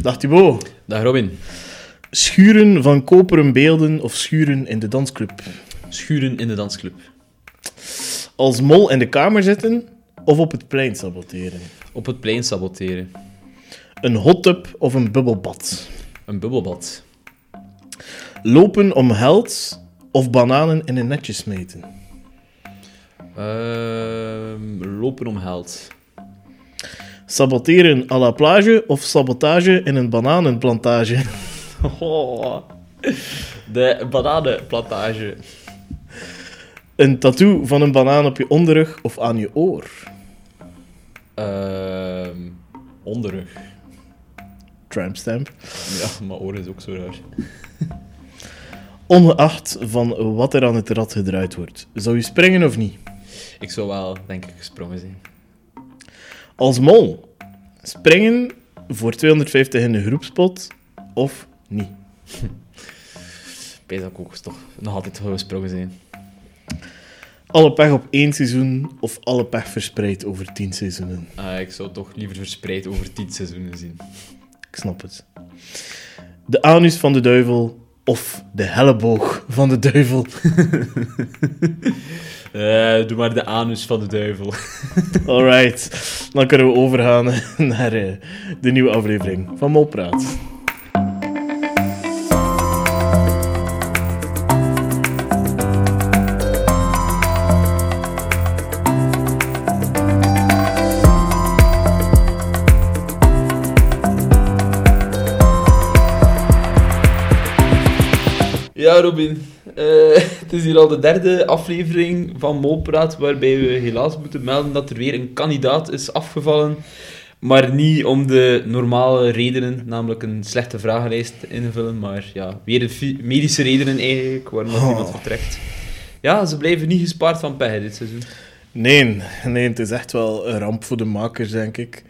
Dag Thibaut. Dag Robin. Schuren van koperen beelden of schuren in de dansclub? Schuren in de dansclub. Als mol in de kamer zitten of op het plein saboteren? Op het plein saboteren. Een hot tub of een bubbelbad? Een bubbelbad. Lopen om geld of bananen in een netje smeten? Ehm, lopen om geld. Saboteren à la plage of sabotage in een bananenplantage? Oh, de bananenplantage. Een tattoo van een banaan op je onderrug of aan je oor? Ehm, onderrug. Trampstamp. Ja, mijn oor is ook zo raar. Ongeacht van wat er aan het rad gedraaid wordt. Zou je springen of niet? Ik zou wel, denk ik, gesprongen zijn. Als mol. Springen voor 250 in de groepspot of niet? Ook toch nog altijd gesprongen zijn. Alle pech op één seizoen of alle pech verspreid over tien seizoenen? Ah, ik zou toch liever verspreid over tien seizoenen zien. Ik snap het. De anus van de duivel of de helleboog van de duivel? Eh, doe maar de anus van de duivel. Alright, dan kunnen we overgaan naar eh, de nieuwe aflevering van Molpraat. Ja, Robin. Eh, het is hier al de derde aflevering van Molpraat, waarbij we helaas moeten melden dat er weer een kandidaat is afgevallen. Maar niet om de normale redenen, namelijk een slechte vragenlijst in te vullen, maar ja, weer de medische redenen eigenlijk, waarom dat Oh. iemand vertrekt. Ja, ze blijven niet gespaard van pech dit seizoen. Nee, nee, het is echt wel een ramp voor de makers, denk ik.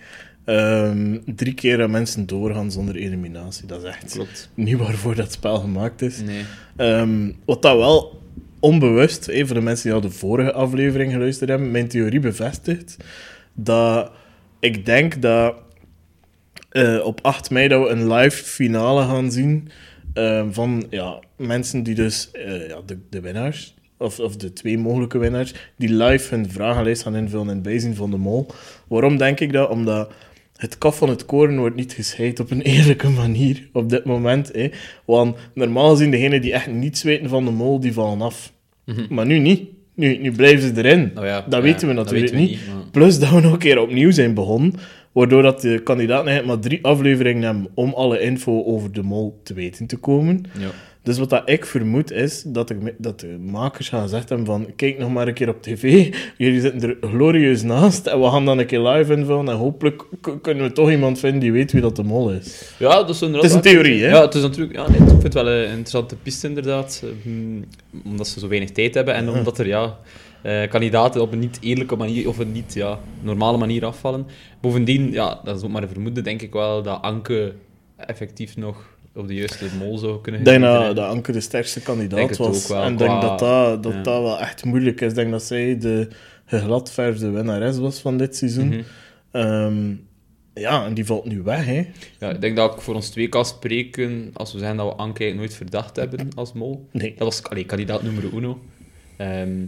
Ehm, drie keer dat mensen doorgaan zonder eliminatie, dat is echt Klopt. niet waarvoor dat spel gemaakt is. Nee. Ehm, wat dat wel onbewust, voor de mensen die al de vorige aflevering geluisterd hebben, mijn theorie bevestigt dat ik denk dat eh, op 8 mei dat we een live finale gaan zien ehm, van ja, mensen die dus, eh, ja, de, de winnaars, of, of de twee mogelijke winnaars, die live hun vragenlijst gaan invullen in het van de mol. Waarom denk ik dat? Omdat het kaf van het koren wordt niet gescheid op een eerlijke manier op dit moment. Hè. Want normaal gezien, degenen die echt niets weten van de mol, die vallen af. Maar nu niet. Nu, nu blijven ze erin. Nou ja, dat ja, weten we dat natuurlijk weten we niet. niet, maar- Plus dat we nog een keer opnieuw zijn begonnen, waardoor dat de kandidaten eigenlijk maar drie afleveringen hebben om alle info over de mol te weten te komen. Ja. Dus wat dat ik vermoed is dat de, dat de makers gaan gezegd hebben van kijk nog maar een keer op tv, jullie zitten er glorieus naast en we gaan dan een keer live invullen en hopelijk kunnen we toch iemand vinden die weet wie dat de mol is. Ja, dat is inderdaad... Het is een theorie, hè? Ja, het is natuurlijk... Ja, nee, ik vind het wel een interessante piste, inderdaad. Hm, Omdat ze zo weinig tijd hebben en omdat er, ja... eh, kandidaten op een niet eerlijke manier of een niet ja, normale manier afvallen. Bovendien, ja, dat is ook maar een vermoeden, denk ik wel dat Anke effectief nog op de juiste mol zou kunnen Ik denk dat, Anke de sterkste kandidaat het was. wel, en ik denk dat dat, dat, ja. dat wel echt moeilijk is. Ik denk dat zij de gegladverfde winnares was van dit seizoen. Mhm. Ehm, ja, en die valt nu weg, hè. Ja, ik denk dat ik voor ons twee kan spreken als we zeggen dat we Anke nooit verdacht hebben als mol. Nee. Dat was allee, kandidaat nummer uno. Ehm,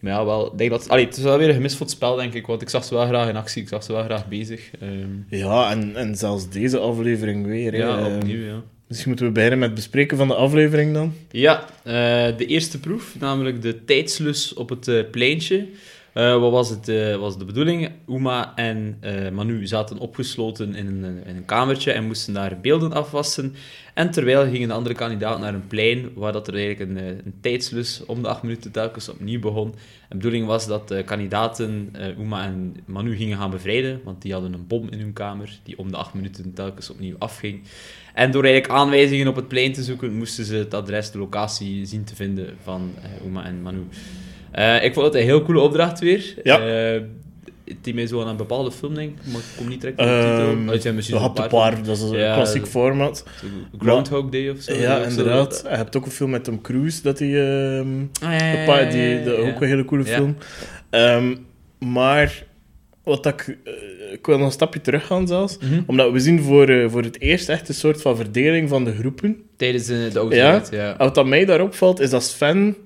maar ja, wel, denk dat, allee, het is wel weer een gemisvuld spel, denk ik, want ik zag ze wel graag in actie, ik zag ze wel graag bezig. Ehm, Ja, en, en zelfs deze aflevering weer. ja, opnieuw, ja. Misschien moeten we beginnen met het bespreken van de aflevering dan. Ja, eh, de eerste proef, namelijk de tijdslus op het eh, pleintje. Eh, wat was, het, eh, was de bedoeling? Uma en eh, Manu zaten opgesloten in een, in een kamertje en moesten daar beelden afwassen. En terwijl gingen de andere kandidaten naar een plein waar dat er eigenlijk een, een tijdslus om de acht minuten telkens opnieuw begon. De bedoeling was dat de kandidaten Uma en Manu gingen gaan bevrijden, want die hadden een bom in hun kamer die om de acht minuten telkens opnieuw afging. En door eigenlijk aanwijzingen op het plein te zoeken, moesten ze het adres, de locatie zien te vinden van Uma en Manu. Eh, ik vond het een heel coole opdracht weer. Ja. Eh, het zo aan een bepaalde film, denk ik, maar ik kom niet direct op de titel. Ehm, Oh, het zijn misschien paar, dat is een Ja, klassiek dat- format. Groundhog Day of zo. Ja, zo. inderdaad. Je hebt ook een film met Tom Cruise, dat hij... ehm, Ah, ja, die, ook een hele coole film. Ehm, maar wat ik eh, ik wil nog een stapje terug gaan zelfs. Mhm. Omdat we zien voor, eh, voor het eerst echt een soort van verdeling van de groepen. Tijdens de, de Ja. ja. En wat dat mij daarop valt, is dat Sven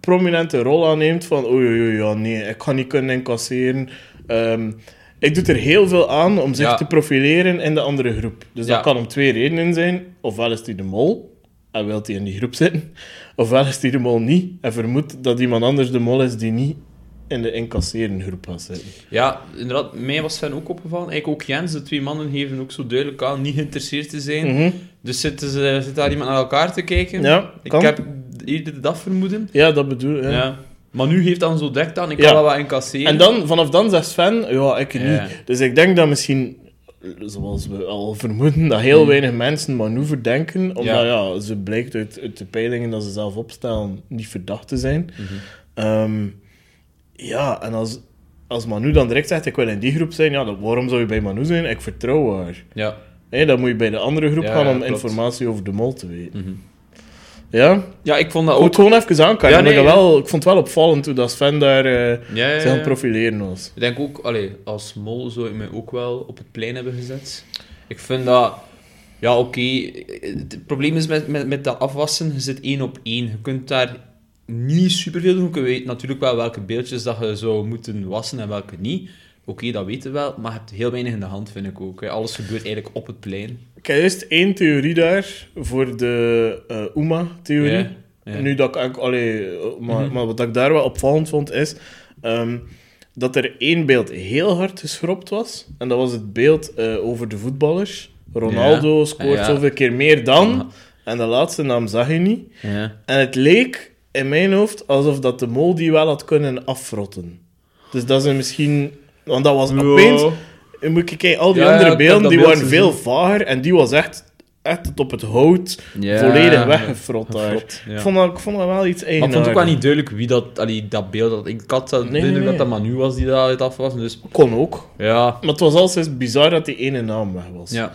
prominente rol aanneemt van oei, oei, oei, ja, nee, ik ga niet kunnen incasseren. Ehm, ik doe er heel veel aan om zich Ja. te profileren in de andere groep. Dus Ja. dat kan om twee redenen zijn. Ofwel is hij de mol en wil hij in die groep zitten. Ofwel is hij de mol niet en vermoedt dat iemand anders de mol is die niet in de incasseren groep gaat zitten. Ja, inderdaad, mij was Sven ook opgevallen. Eigenlijk ook Jens, de twee mannen geven ook zo duidelijk aan niet geïnteresseerd te zijn. Mhm. Dus zitten ze, zit daar iemand naar elkaar te kijken? Ja, Ik kan. heb eerder dat vermoeden. Ja, dat bedoel ik. Ja. ja. Maar nu heeft dan zo direct aan, ik kan wel incasseren. En dan, vanaf dan zegt Sven, ja, ik niet. Dus ik denk dat misschien, zoals we al vermoeden, dat heel Hmm. weinig mensen Manu verdenken. Omdat Ja. ja. ze blijkt uit, uit de peilingen dat ze zelf opstellen niet verdacht te zijn. Mhm. Ehm, ja, en als, als Manu dan direct zegt, ik wil in die groep zijn, ja, dan, waarom zou je bij Manu zijn? Ik vertrouw haar. Ja. Dan moet je bij de andere groep Ja, gaan om informatie over de mol te weten. Mhm. Ja, ja, ik vond dat ook... gewoon even aankaarten. Ja, nee, ik, wel, ik vond het wel opvallend hoe dat Sven daar eh Ja, ja, zich aan het ja. profileren was. Ik denk ook, allee, als mol zou ik mij ook wel op het plein hebben gezet. Ik vind dat, ja, oké. Het probleem is met, met, met dat afwassen, je zit één op één. Je kunt daar niet superveel doen. Je weet natuurlijk wel welke beeldjes dat je zou moeten wassen en welke niet. Oké, dat weten we wel, maar je hebt heel weinig in de hand, vind ik ook. hè. Alles gebeurt eigenlijk op het plein. Ik heb juist één theorie daar voor de eh UMA-theorie. Ja, ja. Nu dat ik allee, eh, maar, Mhm. maar wat ik daar wel opvallend vond is ehm, dat er één beeld heel hard geschropt was. En dat was het beeld eh, over de voetballers. Ronaldo Ja. scoort Ja. zoveel keer meer dan. En de laatste naam zag je niet. En het leek in mijn hoofd alsof dat de mol die wel had kunnen afrotten. Dus dat is misschien... Want dat was opeens... Je moet kijken, al die Ja, andere beelden die beeld waren veel vager en die was echt, echt tot op het hout Ja. volledig weggefrot daar. Ik, vond dat, ik vond dat wel iets Maar eigenaardigs. ik vond het ook wel niet duidelijk wie dat, allee, dat beeld had. Ik had dat, Nee, nee, nee, dat dat. Manu was die dat het af was. Dus Kon ook. ja, Maar het was altijd bizar dat die ene naam weg was. ja.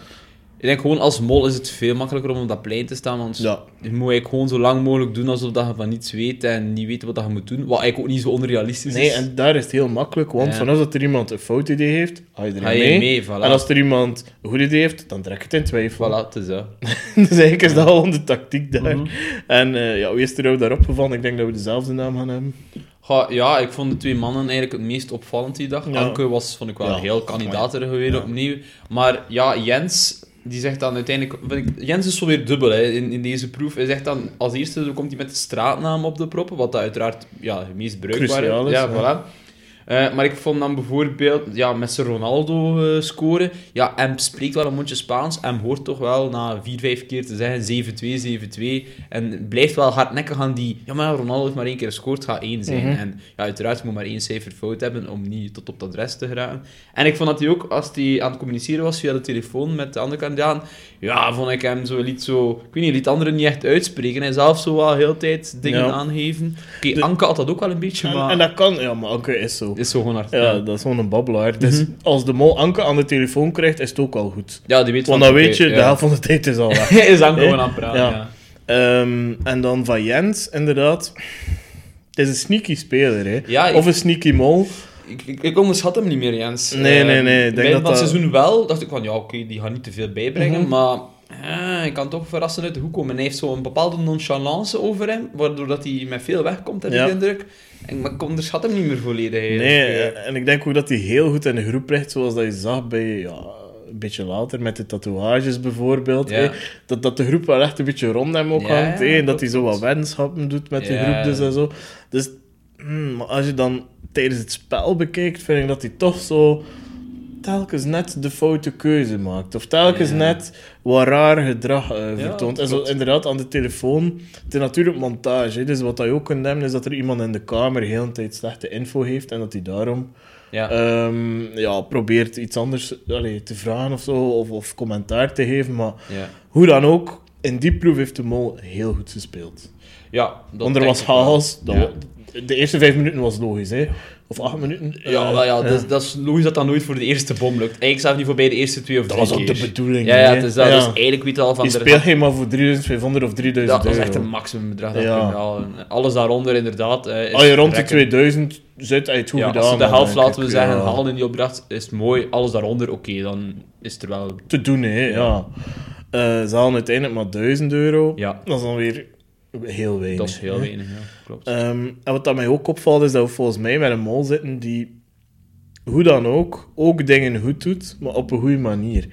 Ik denk gewoon als mol is het veel makkelijker om op dat plein te staan. Want Ja. je moet eigenlijk gewoon zo lang mogelijk doen alsof dat je van niets weet en niet weet wat dat je moet doen. Wat eigenlijk ook niet zo onrealistisch Nee, is. en daar is het heel makkelijk, want Ja. vanaf dat er iemand een fout idee heeft, ga je erin Ga je mee. mee, voilà. En als er iemand een goed idee heeft, dan trek je het in twijfel. Voilà, het is dat. dus eigenlijk is dat al de tactiek daar. Mhm. En eh, ja, wie is er nou daarop gevallen? Ik denk dat we dezelfde naam gaan hebben. Ga- ja, ik vond de twee mannen eigenlijk het meest opvallend die dag. Ja. Anke was, vond ik wel Ja. heel kandidater geweest Ja. opnieuw. Maar ja, Jens, die zegt dan uiteindelijk... Vind ik, Jens is zo weer dubbel hè, in, in deze proef. Hij zegt dan, als eerste komt hij met de straatnaam op de proppen, wat dat uiteraard ja, het meest bruikbaar is, Ja, ja. voilà. Eh, maar ik vond dan bijvoorbeeld, ja, met zijn Ronaldo eh, scoren, ja, hem spreekt wel een mondje Spaans, hem hoort toch wel na vier, vijf keer te zeggen 7-2, 7-2, en blijft wel hardnekkig aan die, ja, maar Ronaldo heeft maar één keer gescoord, gaat één zijn. Mhm. En ja, uiteraard moet maar één cijfer fout hebben om niet tot op dat adres te geraken. En ik vond dat hij ook, als hij aan het communiceren was via de telefoon met de andere kandidaat, ja, vond ik hem zo, liet zo, ik weet niet, liet anderen niet echt uitspreken. Hij zelf zo wel heel tijd dingen Ja. aangeven. Oké, De- Anke had dat ook wel een beetje, En, maar... en dat kan, ja, maar Anke is zo. Is zo gewoon hard. Ja, dat is gewoon een babbelaar. Dus Mhm. als de mol Anke aan de telefoon krijgt, is het ook al goed. Ja, die weet Want van, dan weet je, de helft van de tijd is al weg. is Anke gewoon aan het praten, Ja. ja. Ehm, en dan van Jens, inderdaad. Het is een sneaky speler, hè. Ja, ik- Of een sneaky mol. Ik, ik, ik onderschat hem niet meer, Jens. Nee, nee, nee, ik denk Bij dat dat seizoen wel, dacht ik van, ja, oké, die gaat niet te veel bijbrengen, Mhm. maar eh, hij kan toch verrassend uit de hoek komen. En hij heeft zo'n bepaalde nonchalance over hem, waardoor dat hij met veel wegkomt, heb Ja. ik de indruk. En, ik onderschat hem niet meer volledig. Nee, Eh, en ik denk ook dat hij heel goed in de groep ligt, zoals dat je zag bij, ja, een beetje later, met de tatoeages bijvoorbeeld. Ja. Dat, dat de groep wel echt een beetje rond hem ook Ja, hangt. en dat hij zo wat wenschappen doet met de groep dus en zo. Dus hmm, maar als je dan tijdens het spel bekijkt, vind ik dat hij toch zo telkens net de foute keuze maakt. Of telkens Ja. net wat raar gedrag eh, vertoont. En zo inderdaad aan de telefoon. Het is natuurlijk montage. hè, Dus wat je ook kunt hebben, is dat er iemand in de kamer heel de tijd slechte info heeft. En dat hij daarom ja. ehm, ja, probeert iets anders allee, te vragen of zo. Of, of commentaar te geven. Maar hoe dan ook, in die proef heeft de mol heel goed gespeeld. ja, dat Want er was chaos. Dat de eerste vijf minuten was logisch, hè? Of acht minuten. Ja, Eh, wel ja, Dat, dat is logisch dat dat nooit voor de eerste bom lukt. Eigenlijk zelfs niet voor bij de eerste twee of dat drie was ook keer. de bedoeling. Ja, ja, het is dat. Ja. Dus eigenlijk weet je al van... Je speelt geen maar voor 3500 of 3000 dat, dat is echt euro. een maximumbedrag dat Ja. je. Alles daaronder inderdaad eh, is Als je rond de rekken. 2000 zit, heb je het goed ja, gedaan. Als de helft, laten we zeggen, ja. halen in die opdracht, is mooi. Alles daaronder, oké, dan is het er wel... Te doen, hè, ja. Eh, ze halen uiteindelijk maar 1000 euro. Ja, Dat is dan weer heel weinig. dat is heel hè. weinig, ja. Klopt. Ehm, en wat dat mij ook opvalt, is dat we volgens mij met een mol zitten die, hoe dan ook, ook dingen goed doet, maar op een goede manier.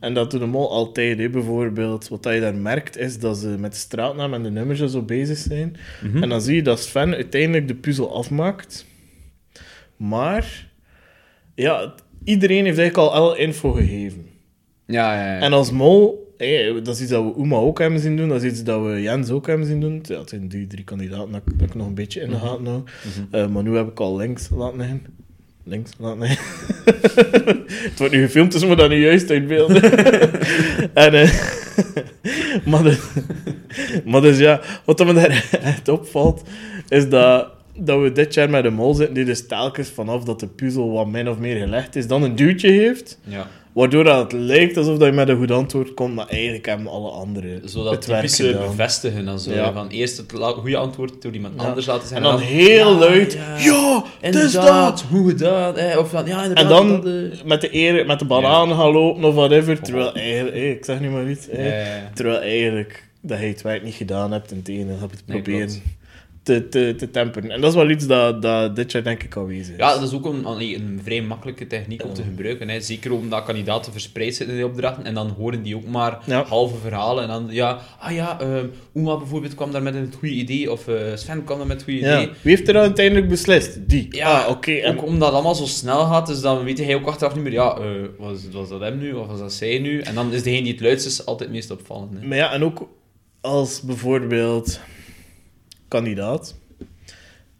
En dat doet de mol altijd. Hè. Bijvoorbeeld, wat dat je daar merkt, is dat ze met de straatnaam en de nummers zo bezig zijn. Mhm. En dan zie je dat Sven uiteindelijk de puzzel afmaakt. Maar, ja, iedereen heeft eigenlijk al alle info gegeven. Ja, ja, ja. En als mol, hé, dat is iets dat we Uma ook hebben zien doen, dat is iets dat we Jens ook hebben zien doen. Ja, het zijn die drie kandidaten dat, ik- dat ik nog een beetje in de Mhm. gaten hou. Eh, maar nu heb ik al links laten liggen. Links laten liggen. het wordt nu gefilmd, dus we dat niet juist uitbeelden. en, eh, maar, de- maar dus ja, wat me daar echt opvalt, is dat, dat we dit jaar met een mol zitten die dus telkens vanaf dat de puzzel wat min of meer gelegd is, dan een duwtje heeft. ja. Waardoor dat het lijkt alsof dat je met een goed antwoord komt, maar eigenlijk hebben alle anderen Zo dat het typische bevestigen en zo. Ja. Van eerst het goede antwoord door iemand Ja. anders laten En zeggen. dan heel ja, luid, ja, het is dat! hoe gedaan. Eh, of dan, ja. En dan dat, eh. met de, eer, met de banaan gaan lopen of whatever, terwijl eigenlijk, ik zeg nu maar iets, terwijl eigenlijk dat je het werk niet gedaan hebt en het ene hebt het Nee, proberen klopt. Te, te, te temperen. En dat is wel iets dat, dat dit jaar denk ik aanwezig is. Ja, dat is ook een, een vrij makkelijke techniek om te gebruiken. Hè. Zeker omdat kandidaten verspreid zitten in die opdrachten. En dan horen die ook maar Ja. halve verhalen. En dan, ja, ah ja, ehm Uma bijvoorbeeld kwam daar met een goede idee. Of eh, Sven kwam daar met een goed idee. Ja. Wie heeft er dan uiteindelijk beslist? Die. Ja, ah, oké. en- Ook omdat het allemaal zo snel gaat, dus dan weet hij ook achteraf niet meer, ja, eh, was, was dat hem nu, of was dat zij nu? En dan is degene die het luidst is altijd het meest opvallend. Hè. Maar ja, en ook als bijvoorbeeld kandidaat,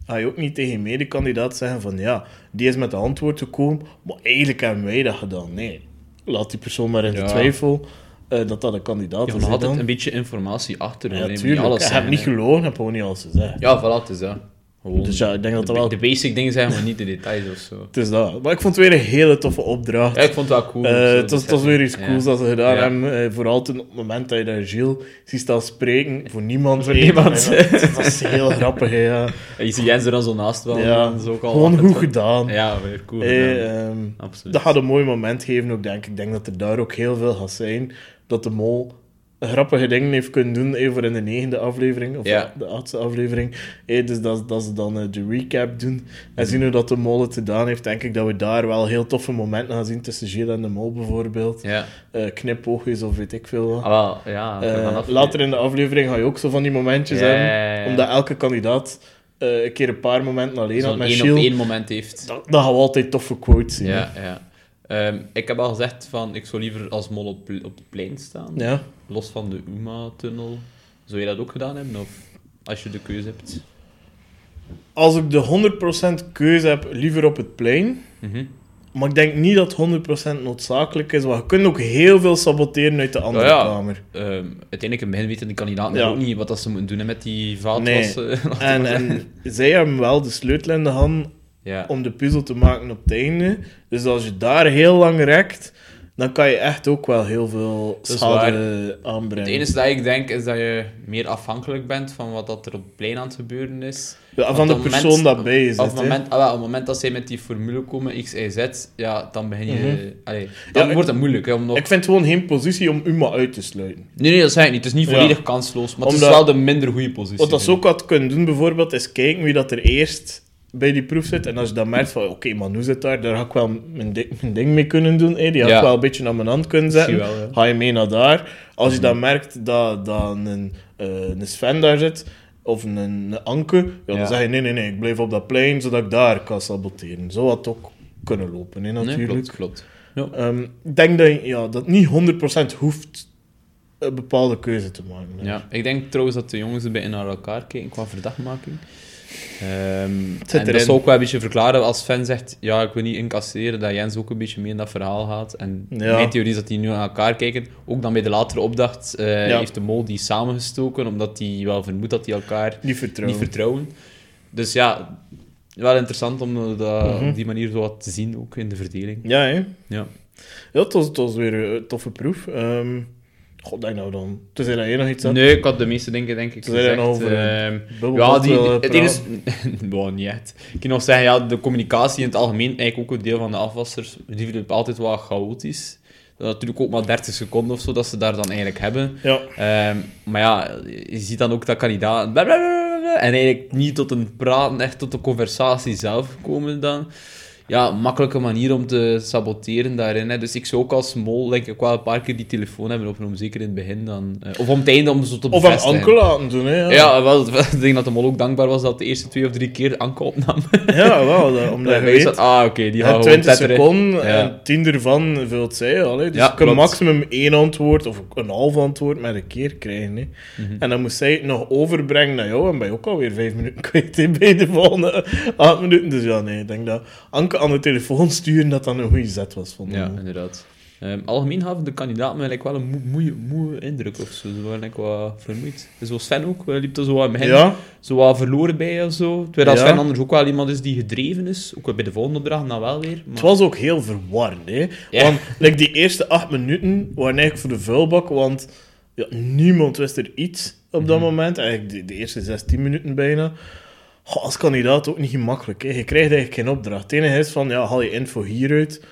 ga je ook niet tegen je medekandidaat zeggen van ja, die is met de antwoord gekomen, maar eigenlijk hebben wij dat gedaan. Nee, laat die persoon maar in de Ja. twijfel eh, dat dat een kandidaat Je is. moet hè, altijd een beetje informatie achter. Ja, hoor. Je moet tuurlijk. niet je gelogen, je hebt gewoon niet alles gezegd. Ja, voilà, het is dat. Gewoon Dus ja, ik denk dat de, dat wel... de basic dingen zijn, maar niet de details of zo. Het is dat. Maar ik vond het weer een hele toffe opdracht. Ja, ik vond het wel cool. Eh, het, was, het was weer iets cools dat ze gedaan hebben. eh, vooral toen op het moment dat je daar Gilles ziet staan spreken, voor niemand. Voor niemand. Dat, is heel grappig, ja. En je ziet Jens er dan zo naast wel. Ja, is ook al Gewoon goed gedaan. Ja, weer cool Eh, ehm, Absoluut. dat gaat een mooi moment geven ook, denk ik. Ik denk dat er daar ook heel veel gaat zijn. Dat de mol grappige dingen heeft kunnen doen, even voor in de negende aflevering, of Ja. de achtste aflevering. Eh, dus dat, dat ze dan eh, de recap doen en Mhm. zien hoe dat de mol het gedaan heeft, denk ik dat we daar wel heel toffe momenten gaan zien tussen Gilles en de mol bijvoorbeeld. Ja. Eh, knipoogjes of weet ik veel wat. Ah, wel, ja. Eh, later in de aflevering ga je ook zo van die momentjes hebben, omdat elke kandidaat eh, een keer een paar momenten alleen had met één op één moment heeft. Dat, dat gaan we altijd toffe quotes zien. Ja, ja. Ehm, ik heb al gezegd van, ik zou liever als mol op, op het plein staan. ja. Los van de UMA-tunnel. Zou je dat ook gedaan hebben? Of als je de keuze hebt? Als ik de 100% keuze heb, liever op het plein. Mhm. Maar ik denk niet dat 100% noodzakelijk is, want je kunt ook heel veel saboteren uit de andere Ja, ja. kamer. Ehm, uiteindelijk in het begin weten die kandidaten Ja. ook niet wat dat ze moeten doen hè, met die vaatwas. Nee. laten we En, en zij hebben wel de sleutel in de hand ja. om de puzzel te maken op het einde. Dus als je daar heel lang rekt, dan kan je echt ook wel heel veel is schade Het aanbrengen. enige dat ik denk is dat je meer afhankelijk bent van wat dat er op het plein aan het gebeuren is. Ja, van de het persoon moment- dat bij je Op het moment, ah, wel, op het moment dat zij met die formule komen, X, Y, Z, ja, dan begin je... Mhm. allee, dan Ja, wordt het moeilijk. Hè, om nog... Ik vind gewoon geen positie om Uma uit te sluiten. Nee, nee, dat zeg ik niet. Het is niet Ja. volledig kansloos, maar het is wel de minder goede positie. Wat dat ook had kunnen doen, bijvoorbeeld, is kijken wie dat er eerst bij die proef zit. En als je dan merkt van, oké, Manu zit daar, daar ga ik wel mijn, di- mijn ding mee kunnen doen. hè. Die had Ja. ik wel een beetje aan mijn hand kunnen zetten. Misschien wel, ja. Mhm. Ga je mee naar daar. Als je dan merkt dat, dat een, eh, een Sven daar zit, of een, een Anke, ja, dan zeg je, nee, nee, nee, ik blijf op dat plein, zodat ik daar kan saboteren. Zo had het ook kunnen lopen, hè, ik. Nee, natuurlijk. klopt, klopt. Ehm, ik denk dat je ja, dat niet 100% hoeft een bepaalde keuze te maken. Ja, ik denk trouwens dat de jongens een beetje naar elkaar kijken qua verdachtmaking. Zit en dat zou ook wel een beetje verklaren als Sven zegt, ja, ik wil niet incasseren, dat Jens ook een beetje mee in dat verhaal gaat. En Ja. mijn theorie is dat die nu naar elkaar kijken. Ook dan bij de latere opdracht eh, Ja. heeft de mol die samengestoken, omdat hij wel vermoedt dat die elkaar Niet vertrouwen. niet vertrouwen. Dus ja, wel interessant om dat Mhm. op die manier zo wat te zien, ook in de verdeling. Ja, hè? Ja. Ja, het was, het was weer een toffe proef. Ehm God, denk nou dan. Tenzij dat je nog iets had. Nee, ik had de meeste dingen, denk ik, gezegd. over, Ehm, ja, die, willen het niet echt. Ik kan nog zeggen, ja, de communicatie in het algemeen, eigenlijk ook een deel van de afwassers, die verloopt altijd wel chaotisch. Dat is natuurlijk ook maar 30 seconden of zo dat ze daar dan eigenlijk hebben. Ja, Ehm, maar ja, je ziet dan ook dat kandidaten... blablabla, En eigenlijk niet tot een praten, echt tot de conversatie zelf komen dan. Ja, makkelijke manier om te saboteren daarin. Hè. Dus ik zou ook als mol denk ik wel een paar keer die telefoon hebben opgenomen, zeker in het begin dan. Eh, of om het einde om zo te of aan bevestigen. Anke laten doen, hè? Ja, Ja, wel, ik denk dat de mol ook dankbaar was dat de eerste twee of drie keer Anke opnam. ja wel. Dat, omdat je weet, ah, oké, die gewoon 20 tetteren. seconden Ja. en 10 ervan vult zij al. Hè. Dus Ja, je klopt. maximum één antwoord of een half antwoord met een keer krijgen. Hè. Mhm. En dan moest zij het nog overbrengen naar jou en ben je ook alweer vijf minuten kwijt hè, bij de volgende acht minuten. Dus ja, nee, ik denk dat Anke aan de telefoon sturen dat dat een goede zet was. Van Ja, inderdaad. Ehm, algemeen gaven de kandidaten like, wel een moe, moe, moe indruk of zo. Ze waren like, wat vermoeid. Zoals Sven ook, eh, liep er zo aan het ja, zo wat verloren bij of zo. Terwijl Ja. Sven anders ook wel iemand is die gedreven is. Ook bij de volgende opdracht dan wel weer. Maar... het was ook heel verwarrend. Hè. Ja. Want like, die eerste acht minuten waren eigenlijk voor de vuilbak, want ja, niemand wist er iets op dat Mhm. moment. Eigenlijk de, de eerste 16 minuten bijna. Goh, als kandidaat ook niet gemakkelijk. Hè. Je krijgt eigenlijk geen opdracht. Het enige is van, ja, haal je info hieruit.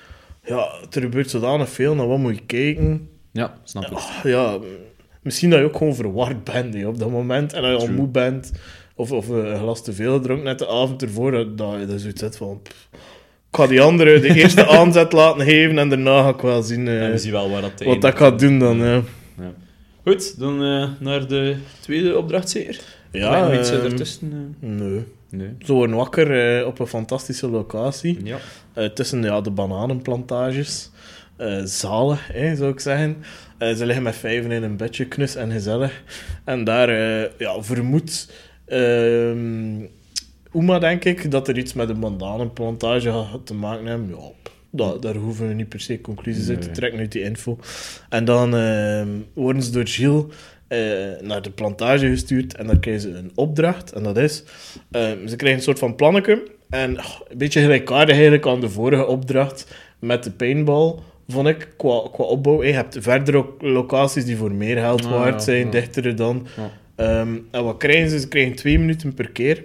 Ja, er gebeurt zodanig veel, naar wat moet je kijken? Ja, snap ik. Ah, ja, misschien dat je ook gewoon verward bent hè, op dat moment. En dat je al moe bent. Of, of eh, een glas te veel gedronken net de avond ervoor. Dat, dat je dat zoiets hebt van... pff, ik ga die andere de eerste aanzet laten geven. En daarna ga ik wel zien eh, we zien wel waar dat wat dat gaat doen dan. Ja, Ja. Goed, dan eh, naar de tweede opdracht zeker. Ja iets eh, ehm, ertussen? eh? Nee. Nee. Ze worden wakker eh, op een fantastische locatie. Ja. Eh, tussen ja, de bananenplantages. Zalig, hè, zou ik zeggen. Ze liggen met vijven in een bedje, knus en gezellig. En daar ja, vermoedt ehm Uma, denk ik, dat er iets met een bananenplantage te maken hebben. Ja, dat, daar hoeven we niet per se conclusies uit te trekken uit die info. En dan ehm, worden ze door Gilles naar de plantage gestuurd en daar krijgen ze een opdracht. En dat is, ehm, ze krijgen een soort van plannetje. En oh, een beetje gelijkaardig eigenlijk aan de vorige opdracht met de paintball, vond ik, qua, qua opbouw. Je hebt verdere locaties die voor meer geld Ah, waard ja, zijn, ja. dichtere dan. Ja. Ehm, en wat krijgen ze? Ze krijgen twee minuten per keer.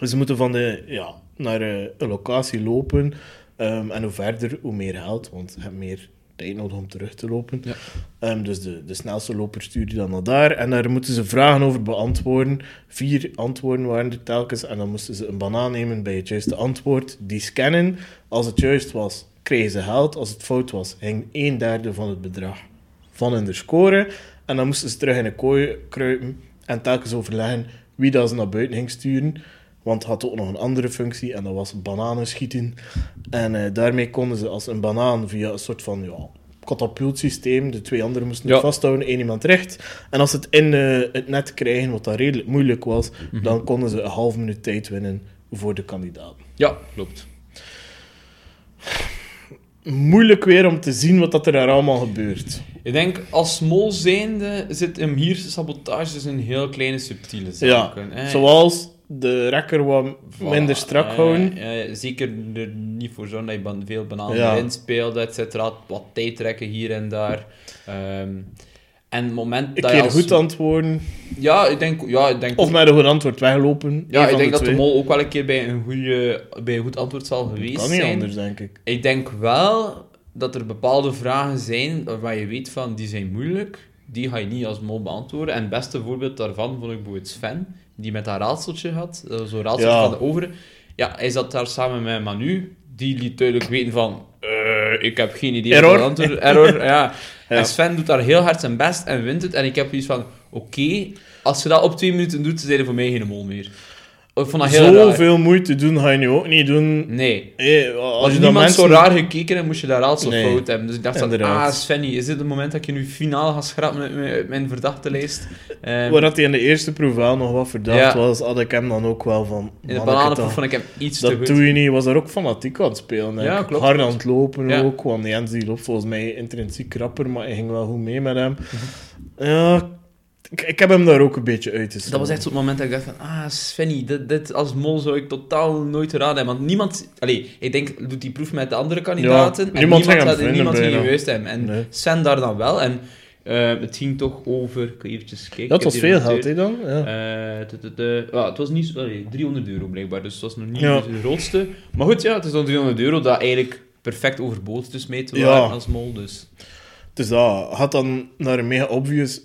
Dus ze moeten van de, ja, naar eh, een locatie lopen. Ehm, en hoe verder, hoe meer geld, want je hebt meer tijd nodig om terug te lopen. Ja. Ehm, dus de, de snelste loper stuurt je dan naar daar. En daar moeten ze vragen over beantwoorden. Vier antwoorden waren er telkens. En dan moesten ze een banaan nemen bij het juiste antwoord. Die scannen. Als het juist was, kregen ze geld. Als het fout was, ging een derde van het bedrag van in de score. En dan moesten ze terug in een kooi kruipen. En telkens overleggen wie dat ze naar buiten ging sturen. Want het had ook nog een andere functie. En dat was bananen schieten. En eh, daarmee konden ze als een banaan via een soort van... Ja, katapultsysteem. De twee anderen moesten het Ja. vasthouden, één iemand recht. En als ze het in eh, het net krijgen, wat dat redelijk moeilijk was, Mhm. dan konden ze een half minuut tijd winnen voor de kandidaat. ja, klopt. Moeilijk weer om te zien wat dat er daar allemaal gebeurt. Ik denk, als mol zijnde zit hem hier sabotage is een heel kleine subtiele Ja, zaken. hè. zoals de rekker wat Voilà, minder strak eh, houden. eh, zeker er niet voor zorgen dat je ban- veel bananen Ja. erin speelt, et cetera. Wat tijd trekken hier en daar. Ehm, en het moment Een dat je als... goed antwoorden. Ja, ik denk... Ja, ik denk Of met een goed antwoord weglopen. Ja, ik denk dat de mol ook wel een keer bij een, goede, bij een goed antwoord zal geweest Kan niet zijn. anders, denk ik. Ik denk wel dat er bepaalde vragen zijn waarvan je weet van die zijn moeilijk. Die ga je niet als mol beantwoorden. En het beste voorbeeld daarvan vond ik bijvoorbeeld Sven, die met dat raadseltje had. eh, Zo'n raadseltje Ja. van de overen. Ja, hij zat daar samen met Manu. Die liet duidelijk weten van... eh, ik heb geen idee Error. wat antwoord Error, ja. Ja. En Sven doet daar heel hard zijn best en wint het. En ik heb iets van... Oké, als je dat op twee minuten doet, zijn er voor mij geen mol meer. Ik vond dat heel raar. Zoveel moeite doen ga je nu ook niet doen. Nee. Eh, als Als je dan niemand mensen... zo raar gekeken en moest je daar raadsel Nee, fout hebben. Dus ik dacht van, inderdaad. ah Svenny, is dit het moment dat je nu finaal gaat schrappen uit mijn, verdachte lijst? Ehm, Waar dat hij in de eerste proef wel nog wat verdacht Ja. was, had ik hem dan ook wel van... in de bananenproef dat- vond ik hem iets te Dat goed. doe je niet. was daar ook fanatiek aan het spelen. Ja, klopt, Hard aan het lopen Ja. ook. Want Jens die loopt volgens mij intrinsiek rapper, maar hij ging wel goed mee met hem. Mhm. Ja, Ik, ik heb hem daar ook een beetje uit te Dat was echt zo'n moment dat ik dacht van, ah, Svenny, dit, dit als mol zou ik totaal nooit raden hebben. Want niemand, allee, ik denk, doet die proef met de andere kandidaten. en niemand ging had, vinden niemand ging juist hebben. En Nee. Sven daar dan wel. En eh, het ging toch over, ik eventjes kijken. Dat was veel geld, hè, dan? Ja. Eh, de- de- de- ja, het was niet allee, 300 euro blijkbaar, dus het was nog niet Ja. de grootste. Maar goed, ja, het is dan 300 euro dat eigenlijk perfect overbodig is mee te Ja. waren als mol. Dus. Dus dat gaat dan naar een mega obvious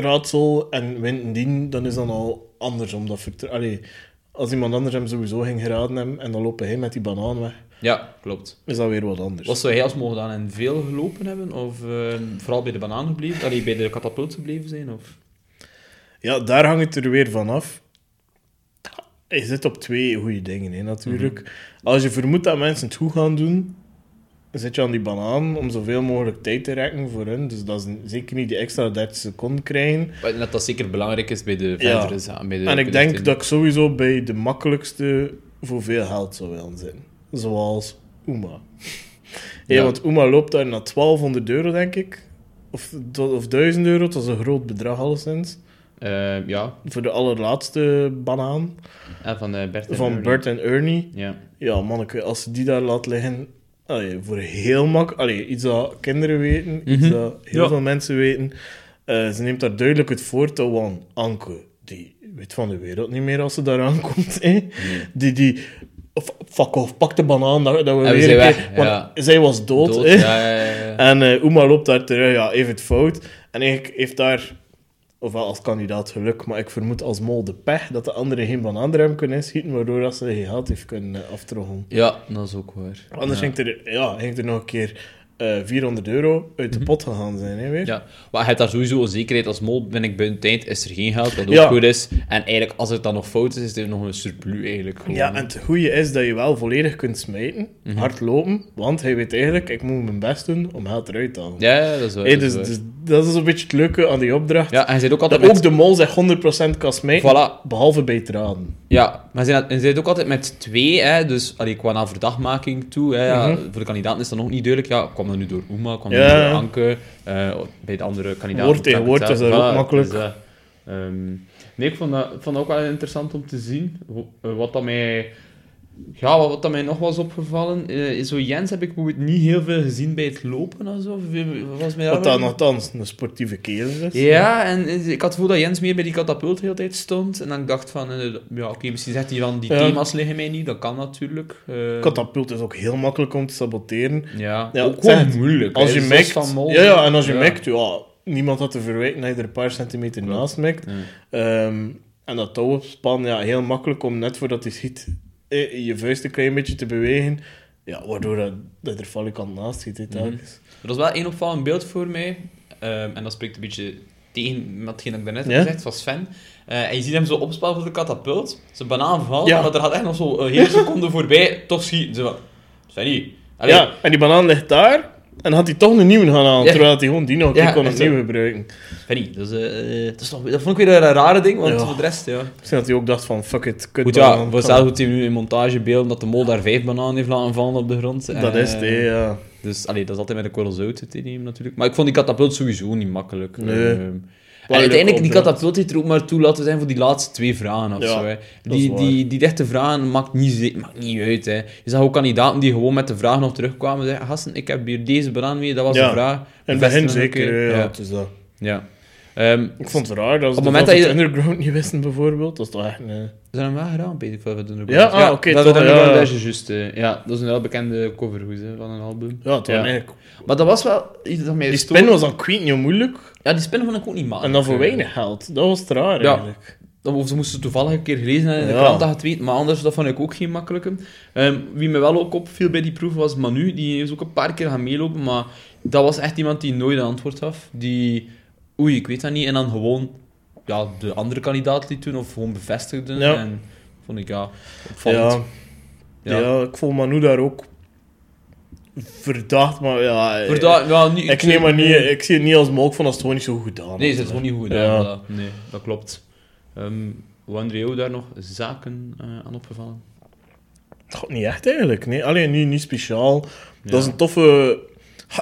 raadsel en wint die, dan is dan al anders. Omdat vertr- Allee, als iemand anders hem sowieso ging geraden hebben en dan lopen hij met die banaan weg, Ja, klopt. is dat weer wat anders. Wat zou hij als mol gedaan en veel gelopen hebben? Of eh, vooral bij de banaan gebleven? Allee, bij de katapult gebleven zijn? Of? Ja, daar hangt het er weer van af. Je zit op twee goede dingen, hè, natuurlijk. Mhm. Als je vermoedt dat mensen het goed gaan doen, zit je aan die banaan om zoveel mogelijk tijd te rekken voor hun. Dus dat is zeker niet die extra 30 seconden krijgen. Maar dat dat zeker belangrijk is bij de Ja. verdere zaken. Bij de, En ik de denk dat ik sowieso bij de makkelijkste voor veel geld zou willen zijn. Zoals Uma. Ja, Ja. want Uma loopt daar naar 1200 euro, denk ik. Of, of 1000 euro, dat is een groot bedrag alleszins. Eh, ja, Voor de allerlaatste banaan. van eh, Bert en Van Ernie. Bert en Ernie. Ja. Ja, manneke, als ze die daar laat liggen... Allee, voor heel mak... Allee, iets dat kinderen weten, iets Mhm. dat heel Ja. veel mensen weten. Eh, ze neemt daar duidelijk het voortouw van Anke. Die weet van de wereld niet meer als ze daar aankomt. Hè. Die, die... Fuck off, pak de banaan, dat, dat we En weer weg. Want ja. zij was dood, ja, ja, ja, ja. En eh Uma loopt daar terug, ja, heeft het fout. En eigenlijk heeft daar, ofwel als kandidaat geluk, maar ik vermoed als mol de pech dat de andere geen banaan er hebben kunnen inschieten, waardoor dat ze geen geld heeft kunnen aftroggelen. Ja, dat is ook waar. Anders ja. ging er, ja, ging er nog een keer eh 400 euro uit de pot gegaan zijn, hè, weer. Mhm. Ja, maar je hebt daar sowieso een zekerheid als mol. Ben ik buiten tijd, is er geen geld, wat ook Ja. goed is. En eigenlijk, als het dan nog fout is, is er nog een surplus eigenlijk. Gewoon. Ja, en het goede is dat je wel volledig kunt smijten, Mhm. hard lopen, want hij weet eigenlijk, ik moet mijn best doen om geld eruit te halen. ja, ja, dat is waar. Hey, dat is dus, dus dat is een beetje het leuke aan die opdracht. ja, en ook altijd dat met... ook de mol zich 100% kan smijten, Voilà. behalve bij het raden. Ja, maar je zit- ook altijd met twee, hè, dus allee, qua naar verdachtmaking toe. Hè, ja, Mhm. Voor de kandidaten is dat nog niet duidelijk. Ja, kwam dat nu door Uma, kwam dat door Anke, eh, bij de andere kandidaten. Woord tegen woord is dat ook makkelijk. dus, eh, ehm, nee, ik vond, dat, vond dat ook wel interessant om te zien. Eh, Wat dat mij... Ja, wat, mij nog was opgevallen, eh, zo Jens heb ik niet heel veel gezien bij het lopen en zo. Of, eh, Was mij Wat daar dan wel- een sportieve kerel is. ja, en ik had het gevoel dat Jens meer bij die katapult de hele tijd stond. En dan ik dacht van, eh, ja, oké, misschien zegt hij van, die Ja. thema's liggen mij niet. Dat kan natuurlijk. Eh, Katapult is ook heel makkelijk om te saboteren. Ja, Ja, ook gewoon het. moeilijk. Als je Mol. ja, ja, en als je Ja. mikt, ja, niemand had te verwijten dat je er een paar centimeter naast mikt. Ja. Ehm, en dat touw opspannen, ja, heel makkelijk om net voordat hij schiet, eh, je vuist een klein beetje te bewegen. Ja, waardoor dat, dat er valikant naast hè, telkens. Er was wel één opvallend beeld voor mij. ehm, en dat spreekt een beetje tegen dat ik daarnet Ja? heb gezegd, van Sven. Eh, en je ziet hem zo opspelen voor de katapult. Zijn banaan valt, Ja. maar er gaat echt nog zo een hele seconde voorbij. Toch schieten. Zo van, Svenny. Allee, Ja, en die banaan ligt daar. En had hij toch een nieuwe gaan halen, Ja. terwijl hij gewoon die nog een Ja, keer kon opnieuw gebruiken. Svenny. Dat, is, eh, dat, is toch, dat vond ik weer een rare ding, want voor de rest, ja. Misschien dat hij ook dacht van, fuck it, kut Goed, ja, kan- zelf doet hij nu in montagebeelden dat de mol daar vijf bananen heeft laten vallen op de grond. Dat is het, Eh, ja. Dus allee, dat is altijd met een korrel zout te nemen natuurlijk. Maar ik vond die katapult sowieso niet makkelijk. Nee. Ehm, en uiteindelijk, die katapult heeft er ook maar toe laten zijn voor die laatste twee vragen of Ja, zo. Hè. dat Die, die, die dichte vragen maakt niet, maakt niet uit. Hè. Je zag ook kandidaten die gewoon met de vraag nog terugkwamen en zeiden, gasten, ik heb hier deze banaan mee, dat was Ja. de vraag. Begin Bevestigen nog zeker, ja. keer. het is dat. ja. Ehm, Ik vond het raar dat ze Op het moment dat je- Underground niet wisten, bijvoorbeeld. Dat is toch echt een... Ze hebben hem wel gedaan, Peter Velvet Underground. Ja? Ah, oké, Velvet toch, Underground, ja. dat is juist. ja, dat is een heel bekende hè, van een album. Ja, het was Ja. eigenlijk... Maar dat was wel iets dat mij Die spin was dan kwijt niet moeilijk. Ja, die spin vond ik ook niet makkelijk. En dan voor weinig geld. Dat was het raar, Ja. eigenlijk. Of ze moesten toevallig een keer gelezen hebben in de Ja. krant dat het weet, maar anders dat vond ik ook geen makkelijke. Ehm, wie me wel ook opviel bij die proef was Manu, die is ook een paar keer gaan meelopen, maar dat was echt iemand die nooit een antwoord gaf. Die, oei, ik weet dat niet, en dan gewoon ja, de andere kandidaat liet doen of gewoon bevestigde. Ja. En vond ik ja, opvallend. Ja. Ja. Ja. ik voel Manu daar ook verdacht, maar ja... eh, ja, niet, Ik, neem maar niet, ik zie het niet als mogelijk van als het gewoon niet zo goed gedaan Nee, is. ze is gewoon niet goed Ja. gedaan. voilà. Nee, dat klopt. Um, Andreo daar nog zaken eh, aan opgevallen? Niet echt eigenlijk. Nee, alleen niet, niet speciaal. Dat is een toffe...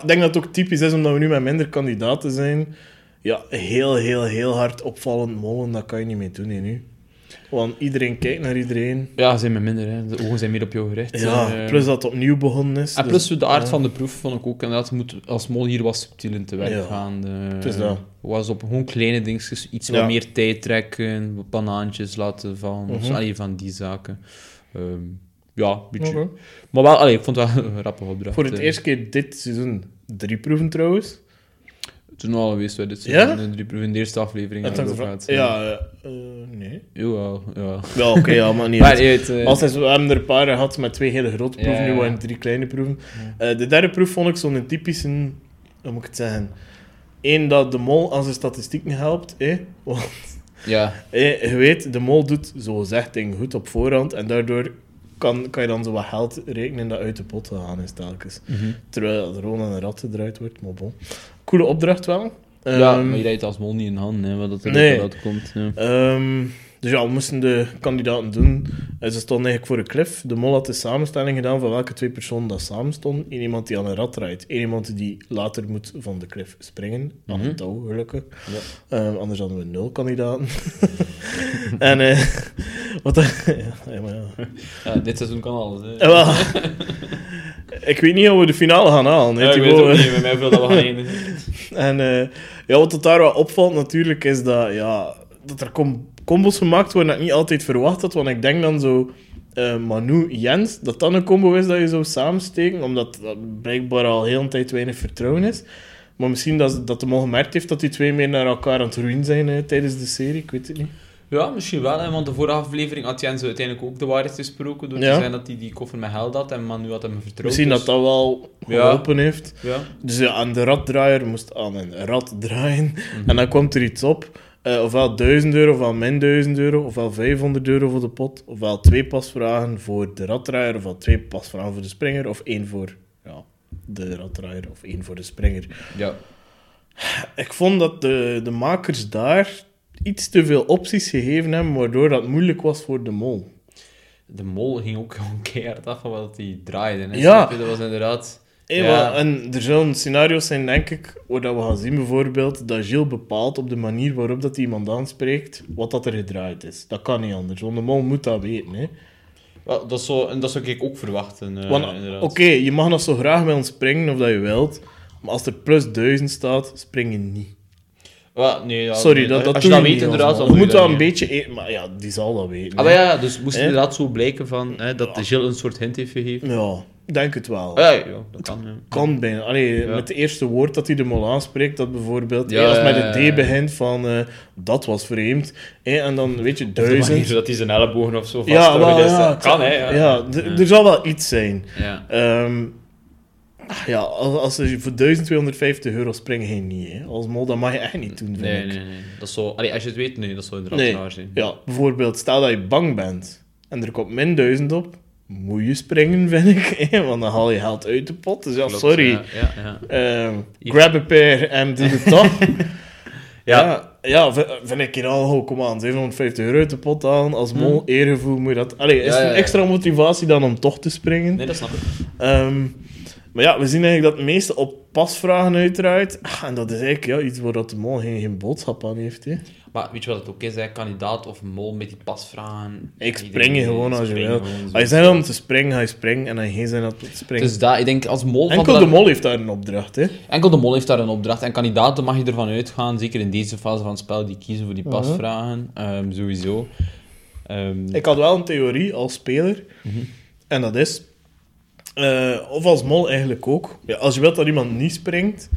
Ik denk dat het ook typisch is omdat we nu met minder kandidaten zijn. ja, heel, heel, heel hard opvallend mollen, dat kan je niet meer doen hè, nu. Want iedereen kijkt naar iedereen. Ja, ze zijn minder. Hè. De ogen zijn meer op jou gericht. Ja, Eh, plus dat het opnieuw begonnen is. En dus- plus de aard van de proef vond ik ook inderdaad, moet als mol hier wat subtiel in te werk Ja, gaan. Is dat. Was op gewoon kleine dingetjes, iets Ja. wat meer tijd trekken, wat banaantjes laten vallen, Mhm. allee, van die zaken. Ehm, ja, een beetje. Maar wel, allee, ik vond het wel een rappige opdracht. Voor het eh. eerste keer dit seizoen drie proeven trouwens. Nog al geweest bij dit Ja? seizoen, de drie proeven in de eerste aflevering. Het ervan- gehad. ja, eh, eh, nee. Jawel, ja. Ja, oké, ja, maar niet Maar uit. eh, Als we hebben er een paar gehad met twee hele grote proeven, Ja, nu waren drie kleine proeven. Eh, de derde proef vond ik zo'n typische, hoe moet ik het zeggen? Eén dat de mol aan zijn statistieken helpt. hè. Want ja, eh, je weet, de mol doet zogezegd dingen goed op voorhand en daardoor kan, kan je dan zo wat geld rekenen dat uit de pot gegaan is telkens. Mhm. Terwijl er gewoon aan een rat gedraaid wordt, maar bon. Coole opdracht wel. ja, Ehm, maar je rijdt als mol niet in handen, hè, wat dat er Nee. komt. Ja. Ehm, dus ja, we moesten de kandidaten doen. En ze stonden eigenlijk voor een cliff. De mol had de samenstelling gedaan van welke twee personen dat samen stonden. Eén iemand die aan een rat rijdt. Één iemand die later moet van de cliff springen. Aan Mhm. een touw, gelukkig. Ja. Ehm, anders hadden we nul kandidaten. en eh, wat ja, ja, maar ja. Ja, dit seizoen kan alles. Hè. Ik weet niet of we de finale gaan halen. Ja, ik weet ook niet, met mij veel dat we gaan eindigen. En eh, ja, wat het daar wel opvalt natuurlijk, is dat, ja, dat er com combos gemaakt worden dat ik niet altijd verwacht had. Want ik denk dan zo, eh, Manu, Jens, dat dat een combo is dat je zou samensteken, omdat dat blijkbaar al heel een tijd weinig vertrouwen is. Maar misschien dat, dat de mol gemerkt heeft dat die twee meer naar elkaar aan het roeien zijn tijdens de serie, ik weet het niet. Ja, misschien wel, hè, want de vorige aflevering had Jens uiteindelijk ook de waarheid gesproken door Ja. te zeggen dat hij die koffer met geld had en Manu had hem vertrouwd. Misschien dus- dat dat wel Ja. geholpen heeft. Ja. Dus ja, aan de raddraaier moest aan een rad draaien. Mhm. En dan komt er iets op. Eh, ofwel 1000 euro, ofwel min 1000 euro, ofwel 500 euro voor de pot, ofwel twee pasvragen voor de raddraaier, ofwel twee pasvragen voor de springer, of één voor ja, de raddraaier, of één voor de springer. ja. Ik vond dat de, de makers daar iets te veel opties gegeven hebben, waardoor dat moeilijk was voor de mol. De mol ging ook gewoon keihard af van wat hij draaide. Hè. Ja. Dat was inderdaad... Ja. en er zullen scenario's zijn, denk ik, waar we gaan zien bijvoorbeeld, dat Gilles bepaalt op de manier waarop dat iemand aanspreekt, wat dat er gedraaid is. Dat kan niet anders, want de mol moet dat weten. Hè. Dat, zo, en dat zou ik ook verwachten, eh. Oké, je mag nog zo graag met ons springen of dat je wilt, maar als er plus 1000 staat, spring je niet. Nee, ja, Sorry, nee, dat, dat als je doe dat je weet niet inderdaad, als dan moet wel een beetje... Maar ja, die zal dat weten. Ah, maar ja, dus moest Hè? inderdaad zo blijken van, dat de Gilles een soort hint heeft gegeven. Ja, denk het wel. Ja, ja, dat kan. Ja. Kan bijna. Allee. Met het eerste woord dat hij de mol aanspreekt, dat bijvoorbeeld, als met een ja, D begint van eh, dat was vreemd, en dan weet je de duizend. dat hij zijn ellebogen of zo Ja, vasthouden wel, is, ja, dat kan, hè. Ja. Er zal wel iets zijn. Ja. Ehm, ja, als, als je voor 1250 euro springen, je niet. Hè. Als mol, dat mag je echt niet doen, vind Nee, ik. nee, nee. Dat is zo... Allee, als je het weet, nee, dat zou inderdaad Nee. raar zijn. Ja, bijvoorbeeld, stel dat je bang bent en er komt min 1000 op, moet je springen, vind ik. hè, Want dan haal je geld uit de pot. Dus ja, Klopt, sorry. Ja, ja, ja. Ehm, grab a pair en doe het toch. Ja. ja, vind ik hier al, oh, kom aan, 750 euro uit de pot halen. Als mol, eergevoel moet je dat... Allee, is het een extra motivatie dan om toch te springen? Nee, dat snap ik. Ehm, maar ja, we zien eigenlijk dat het meeste op pasvragen uitdraait. Ah, En dat is eigenlijk ja, iets waar dat de mol geen, geen boodschap aan heeft. Hè. Maar weet je wat het ook is, hè? kandidaat of mol met die pasvragen? Ik spring je gewoon als je wil. Als je om te springen, ga je springen. En als je geen zin om te springen... Dus dat, ik denk als mol... van Enkel dat- de mol heeft daar een opdracht. Hè. Enkel de mol heeft daar een opdracht. En kandidaten mag je ervan uitgaan, zeker in deze fase van het spel, die kiezen voor die Mhm. pasvragen. Ehm, sowieso. Ehm, Ik had wel een theorie als speler. Mhm. En dat is... eh, of als mol eigenlijk ook. Ja, als je wilt dat iemand niet springt,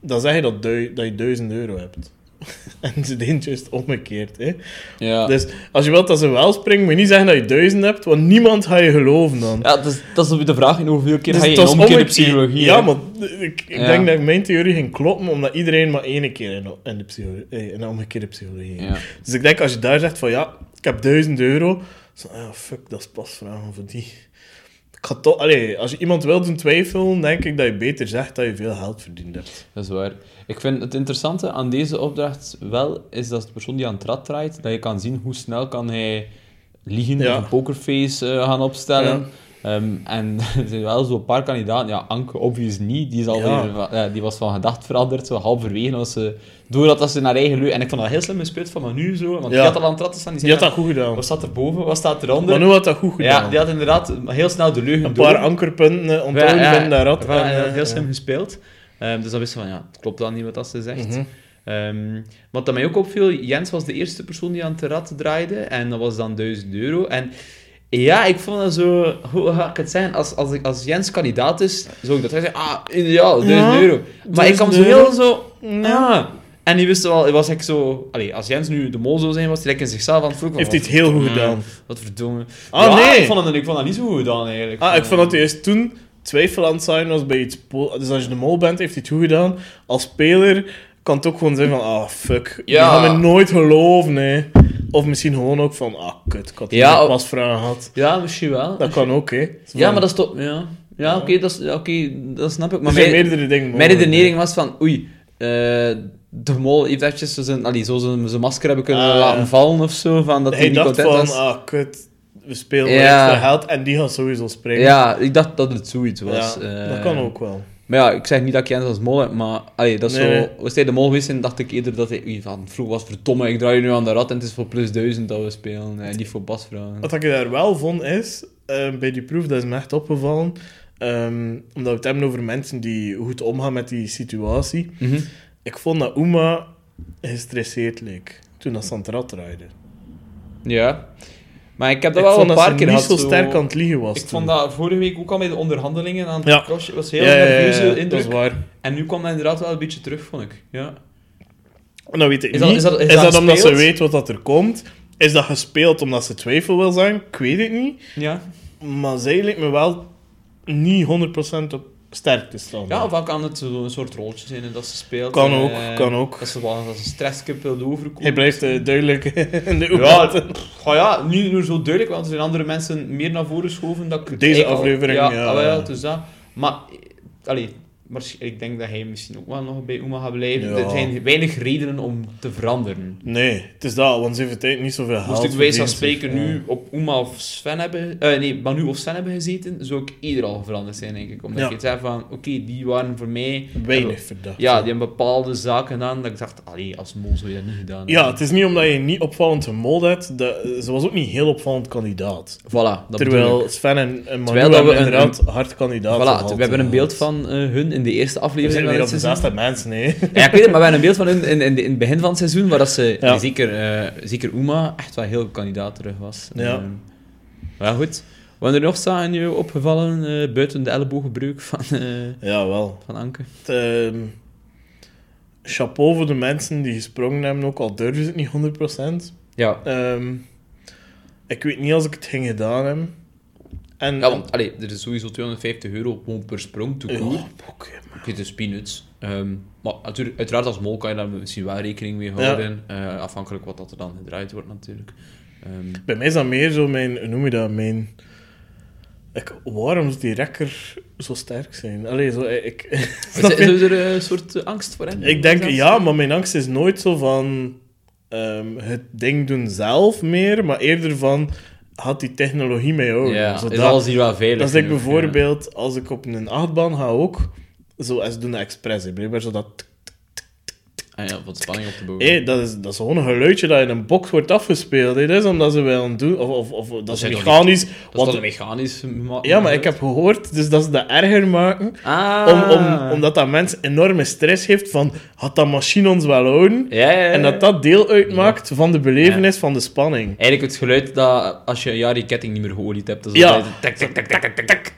dan zeg je dat, dui- dat je 1000 euro hebt. en ze deed juist omgekeerd. Hè. ja. Dus als je wilt dat ze wel springen, moet je niet zeggen dat je 1000 hebt, want niemand gaat je geloven dan. ja, dat is, dat is de vraag in hoeveel keer Dus ga je in omgekeerde omgekeerd. psychologie. Ja, hè? maar ik, ik Ja. denk dat mijn theorie ging kloppen, omdat iedereen maar één keer in, in, de, psychologie, eh, in de omgekeerde psychologie ging. Ja. Dus ik denk, als je daar zegt van ja, ik heb 1000 euro, zo, ah, fuck, dat is pasvragen voor die. Ga toch, als je iemand wil doen twijfelen, denk ik dat je beter zegt dat je veel geld verdiend hebt. Dat is waar. Ik vind het interessante aan deze opdracht wel, is dat de persoon die aan het rad draait, dat je kan zien hoe snel kan hij liegen Ja. of een pokerface eh, gaan opstellen. Ehm, en er zijn wel zo'n paar kandidaten. Ja, Anke, obvious niet. Die, is alweer, Ja. van- die was van gedacht veranderd, zo halverwege. Als ze, doordat dat ze naar eigen leu... En ik vond dat heel slim gespeeld van Manu, zo. Want die had al aan het ratten staan. Die Die had dat van, goed gedaan. Wat staat er boven? Wat staat eronder? Manu had dat goed gedaan. ja, die had inderdaad heel snel de leugen Een door. paar ankerpunten eh, onthouden Ja, binnen dat rad. voilà, en, dat eh, heel slim gespeeld. Ehm, dus dan wist ze van, ja, het klopt dan niet wat dat ze zegt. Ehm, wat dat mij ook opviel, Jens was de eerste persoon die aan het rad draaide. En dat was dan 1000 euro. En ja, ik vond dat zo... Hoe ga ik het zeggen? Als, als, ik- als Jens kandidaat is, zou ik dat zeggen. Ah, ideaal, 1000 Ja, euro. Maar ik kwam zo 1000 euro. heel zo... Ja. Ah. En die wist wel... Was ik zo... Allee, als Jens nu de mol zou zijn, was hij lekker in zichzelf aan het vroegen. Heeft hij het heel goed gedaan. Wat verdomme. Ah, Ja, nee. Ik vond, dat, ik vond dat niet zo goed gedaan, eigenlijk. Ah, ik vond dat hij eerst toen twijfel aan het zijn was bij iets... Dus als je de mol bent, heeft hij het goed gedaan. Als speler kan het ook gewoon zijn van... Ah, fuck. Ja. Die gaan me nooit geloven, nee. Of misschien gewoon ook van... Ah, kut. Ik had Ja, ja, o- pas vragen gehad. Ja, misschien wel. Dat kan ook, hè. Ja, maar dat is toch... Ja, ja oké, dat, is- dat snap ik. Er Maar zijn mijn, meerdere dingen mijn mogelijk. redenering was van... Oei, eh, de mol heeft eventjes zo zijn, allee, zo zijn, zijn masker hebben kunnen Ah, laten vallen of zo. Van dat hij niet dacht van... was. Ah, kut. We spelen Ja. ja. extra geld en die gaat sowieso springen. Ja, ik dacht dat het zoiets was. Ja, eh. dat kan ook wel. Maar ja, ik zeg niet dat ik Jens als mol heb, maar allee, dat is Nee, zo... nee. Was hij de mol en dacht ik eerder dat hij oei, van vroeg was verdomme, ik draai nu aan de rat en het is voor plus duizend dat we spelen, en niet voor pasvragen. Wat ik daar wel vond is, eh, bij die proef, dat is me echt opgevallen, ehm, omdat we het hebben over mensen die goed omgaan met die situatie. Mhm. Ik vond dat Uma gestresseerd leek toen dat ze aan het rad draaide. Ja. Maar ik heb dat Ik wel een paar keer niet zo sterk aan het liegen was. Ik toen. vond dat vorige week ook al bij de onderhandelingen aan het Ja. was heel ja, ja, ja, nerveuze ja, dat indruk. is waar. En nu kwam dat inderdaad wel een beetje terug, vond ik. Ja. En dan weet ik Is dat- niet. is dat- is is dat dat omdat ze weet wat dat er komt? Is dat gespeeld omdat ze twijfel wil zijn? Ik weet het niet. Ja. Maar zij leek me wel niet 100% op sterk te staan. ja, of wel kan het zo een soort rolletje zijn dat ze speelt. Kan eh, ook, kan ook. Dat ze wel als een stresscup wilde overkomen. Hij blijft eh, duidelijk in de Ja, oh ja, nu, nu zo duidelijk, want er zijn andere mensen meer naar voren geschoven. Dat ik Deze eigenlijk al- aflevering, ja. ja. ah, wel, dus dat. Maar, eh, allee, maar ik denk dat hij misschien ook wel nog bij Uma gaat blijven. Ja. Er zijn weinig redenen om te veranderen. Nee, het is dat, want ze heeft tijd niet zoveel geld. Moest ik wijze van spreken nu op Uma of Sven hebben... eh, nee, Manu of Sven hebben gezeten, zou ik ieder al veranderd zijn, denk ik. Omdat Ja. ik het zei van, oké, die waren voor mij... Weinig verdacht. Ja, die hebben bepaalde zaken gedaan dat ik dacht, allee, als mol zou je dat niet gedaan Ja, het is niet omdat je niet opvallend gemold hebt. Dat, ze was ook niet heel opvallend kandidaat. Voilà, dat. Terwijl Sven en, en Manu Terwijl hebben we een- inderdaad hard kandidaat Voilà, we hebben een eh. beeld van eh, hun in de eerste We aflevering zijn van weer op dezelfde mensen, nee. Ja, ik weet het, maar we hebben een beeld van hun in, in, in het begin van het seizoen, waar dat ze, Ja. zeker, eh, zeker Uma, echt wel heel kandidaat terug was. Ja. Eh, maar goed. Wat er nog staan je opgevallen, eh, buiten de ellebogenbreuk van, eh, Ja, wel. van Anke? Het, ehm, chapeau voor de mensen die gesprongen hebben, ook al durven ze het niet 100%. Ja, Ehm, ik weet niet als ik het ging gedaan hebben. En, ja want allee, er is sowieso 250 euro gewoon per sprong, Ja, oké, maar- Oké, het is peanuts. Ehm, maar natuurlijk, uiteraard als mol kan je daar misschien wel rekening mee houden. eh, afhankelijk wat dat er dan gedraaid wordt natuurlijk. Ehm, Bij mij is dat meer zo mijn, hoe noem je dat, mijn... Ik, waarom die rekker zo sterk zijn? Allee, zo, ik... is, is, is er een soort eh, angst voor hem? Ik denk, ja, maar mijn angst is nooit zo van ehm, het ding doen zelf meer, maar eerder van, had die technologie mij ook? Ja, Zodat- is alles hier wel veilig? dat is ja. bijvoorbeeld, als ik op een achtbaan ga ook, zo, ze doen dat expres, hè, blijkbaar zo dat... Ah ja, wat spanning op te bouwen. Hé, dat, is, dat is gewoon een geluidje dat in een box wordt afgespeeld. Dat is omdat ze willen doen, of, of, of dat is mechanisch. Dat is want- mechanisch... ja, maar ik heb gehoord dus dat ze dat erger maken, Ah. om, om, omdat dat mensen enorme stress heeft van, had dat machine ons wel houden? Ja, ja, ja. En dat dat deel uitmaakt van de belevenis van de spanning. Eigenlijk het geluid dat als je een jaar die ketting niet meer geolied hebt. Dat is Ja. tak, tak, tak, tak, tak, tak.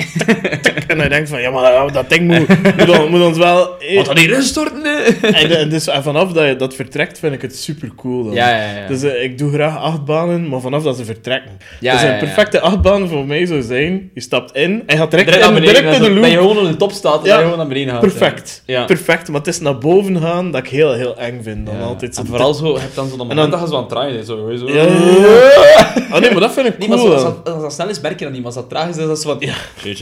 En hij denkt van, ja, maar dat ding moet, moet, on- moet ons wel... Wat dan hier instorten? En, en dus vanaf dat je dat vertrekt, vind ik het super cool. Dan. Ja, ja, ja. Dus eh, ik doe graag achtbanen, maar vanaf dat ze vertrekken. Ja, dus een perfecte achtbaan voor mij zou zijn, je stapt in en gaat direct, Direct naar in, beneden. direct in de dat- Dat je loop. gewoon op de top staat en gewoon naar beneden gaat. Perfect. Ja. Perfect, maar het is naar boven gaan dat ik heel, heel eng vind. Dan altijd zo En vooral zo, je hebt dan zo'n moment dan- dat je zo aan het draaien. Zo, zo. Ja. Oh nee, maar dat vind ik Nee, maar cool. zo, als, dat, als dat snel is, merk je dat niet. Maar als dat traag is, is dat zo van... Ja, we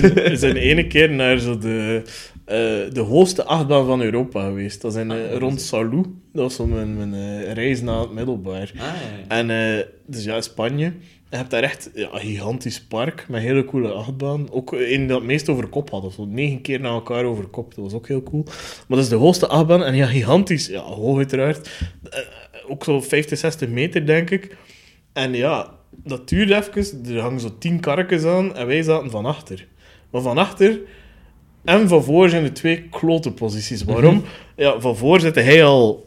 zijn, we zijn ene keer naar zo de, eh, de hoogste achtbaan van Europa geweest. Dat is in, eh, Ah, rond Salou. Dat was zo mijn, mijn eh, reis naar het middelbaar. Ah, ja, ja. En dus ja, Spanje. Je hebt daar echt ja, een gigantisch park met hele coole achtbaan. Ook een dat het meest over kop had. Of zo negen keer na elkaar over kop. Dat was ook heel cool. Maar dat is de hoogste achtbaan. En ja, gigantisch. Ja, hoog uiteraard. Ook zo 50, 60 meter, denk ik. En ja, dat duurde even. Er hangen zo tien karretjes aan. En wij zaten van achter. Maar van achter en van voor zijn de twee klote posities. Waarom? Ja, van voor zit hij al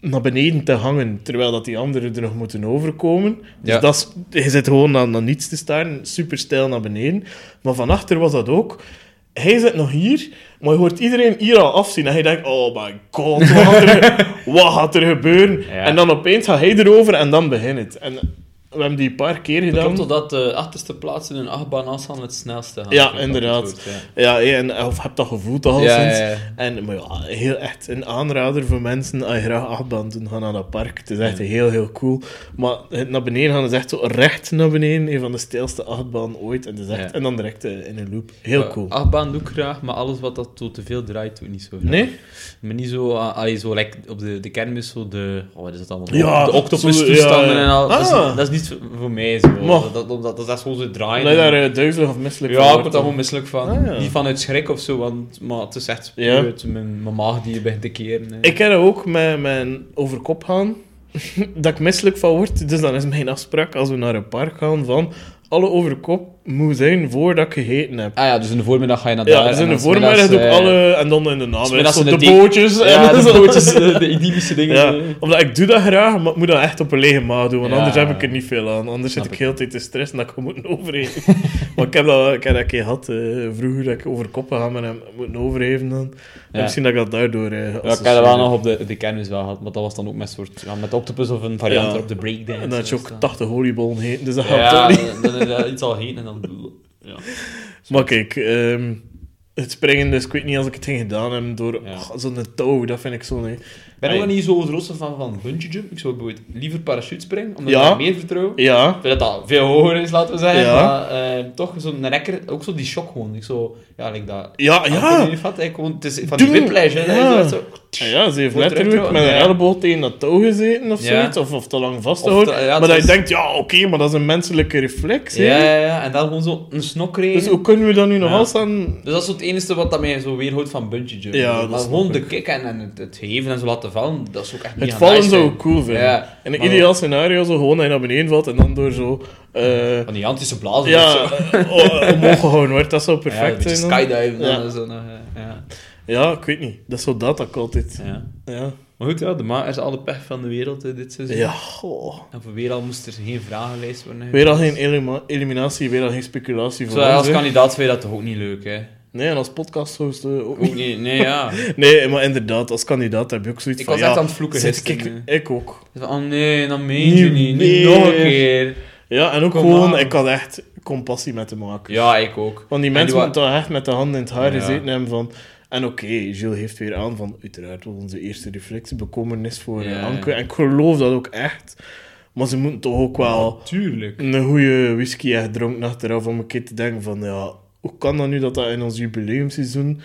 naar beneden te hangen, terwijl dat die anderen er nog moeten overkomen. Dus Ja. dat is, je zit gewoon naar, naar niets te staren, super stijl naar beneden. Maar van achter was dat ook. Hij zit nog hier, maar je hoort iedereen hier al afzien. En hij denkt, oh my god, wat gaat er, wat gaat er gebeuren? Ja. En dan opeens gaat hij erover en dan begint het. En we hebben die een paar keer gedaan. klopt toch dat de achterste plaats in een achtbaan afstaan het snelste gaan. Ja, inderdaad. ja. En, of heb dat gevoeld al Ja, sinds. ja. En, maar ja, heel echt een aanrader voor mensen als je graag achtbaan doen, gaan naar dat park. Het is echt heel, heel cool. Maar het naar beneden gaan is echt zo recht naar beneden. Een van de steilste achtbaan ooit. En, het is echt, en dan direct eh, in een loop. Heel cool. Achtbaan doe ik graag, maar alles wat dat zo te veel draait, doe ik niet zo graag. Nee? Maar niet zo, ah, allee, zo like op de, de kermis, zo de, oh, wat is dat allemaal? De octopus toestanden en al. Dat, is, dat is niet voor- voor mij zo. Dat, dat, dat, dat is gewoon zo draaien. Ben je daar eh, duizelig of misselijk ja, van ik wordt word daar dan? gewoon misselijk van. Ah, ja. Niet vanuit schrik of zo, want, maar het is echt Ja. mijn, mijn maag die begint te keren. hè. Ik dat ook met mijn overkop gaan. dat ik misselijk van word. Dus dan is mijn afspraak als we naar een park gaan van... Alle overkop moet zijn voordat ik gegeten heb. Ah ja, dus in de voormiddag ga je naar daar. Ja, dus en in de voormiddag doe ik eh, alle... En dan in de namiddag de de bootjes. Ja, en de zo. bootjes, de, de idyllische dingen. Ja, eh. omdat ik doe dat graag, maar ik moet dat echt op een lege maag doen, want Ja. anders heb ik er niet veel aan. Anders Snap zit ik ik. heel de tijd te stressen dat ik moet overgeven. maar ik heb dat, ik heb dat een keer gehad, eh, vroeger, dat ik over koppen ga hem moeten overgeven dan. En Ja. misschien dat ik dat daardoor eh Ja, ik heb dat wel nog op de, de kennis wel gehad, maar dat was dan ook met soort, ja, met octopus of een variant Ja. erop, de breakdance. En dan had je ook Dus dat- 80 oliebollen heten, dus dat gaat Ja, toch niet. dat iets al heen en dan... Ja. Maar kijk, ehm, het springen, dus ik weet niet als ik het ging gedaan heb door Ja. oh, zo'n touw, dat vind ik zo. Ik ben ook Ai. niet zo grootste fan van bungee jump. Ik zou bijvoorbeeld liever parachute springen, omdat Ja. ik meer vertrouw. Ja, Ik vind dat dat veel hoger is, laten we zeggen. Ja. Maar eh, toch zo'n rekker, ook zo die shock gewoon. Ik zo, ja, like dat. ja, ja. Ik gewoon, het is van die whiplash, hè. je zo- Ja, ja, ze heeft letterlijk met een elleboog tegen dat touw gezeten of zoiets, of, of te lang vastgehouden. Maar het dat je was- denkt, ja, oké, maar dat is een menselijke reflex. Ja, ja, ja, en dan gewoon zo een snok krijgen. Dus hoe kunnen we dat nu nog Ja. als aan... Dus dat is het enige wat dat mij zo weerhoudt van bungee jump. Ja, dat maar gewoon de kick en, en het, het geven en zo laten vallen, dat is ook echt Het mega vallen zou ik cool vinden. In een ideaal scenario zo gewoon dat je naar beneden valt en dan door zo... eh, Van die antische blazen ja, of zo. eh, omhoog gehouden wordt. Dat zou perfect zijn. skydiven. Dan zo ja. Ja, ik weet niet. Dat is zo dat ik altijd... Ja. Ja. Maar goed, ja, de ma is alle pech van de wereld dit seizoen. Ja, goh. En voor weer al moest er geen vragenlijst worden. Weer al geen elima- eliminatie, weer al geen speculatie voor Zo, ons, als hè. kandidaat vind je dat toch ook niet leuk, hè? Nee, en als podcasthost eh, ook Ook niet. niet, nee, ja. Nee, maar inderdaad, als kandidaat heb je ook zoiets Ik van... was ja, echt aan het vloeken zit gisteren, ik, ik ook. Van, Oh nee, dan meen je Niet niet. Niet meer. nog een keer. Ja, en ook Kom gewoon, aan. ik had echt compassie met de makers. Ja, ik ook. Want die En mensen moeten toch echt met de handen in het haar Ja. gezeten hebben van... En oké, Gilles heeft weer aan van... Uiteraard was onze eerste reflectie bekommernis voor Ja. ja. Anke. En ik geloof dat ook echt. Maar ze moeten toch ook wel Tuurlijk. een goede whisky echt dronken achteraf om een keer te denken van... Ja, hoe kan dat nu dat dat in ons jubileumseizoen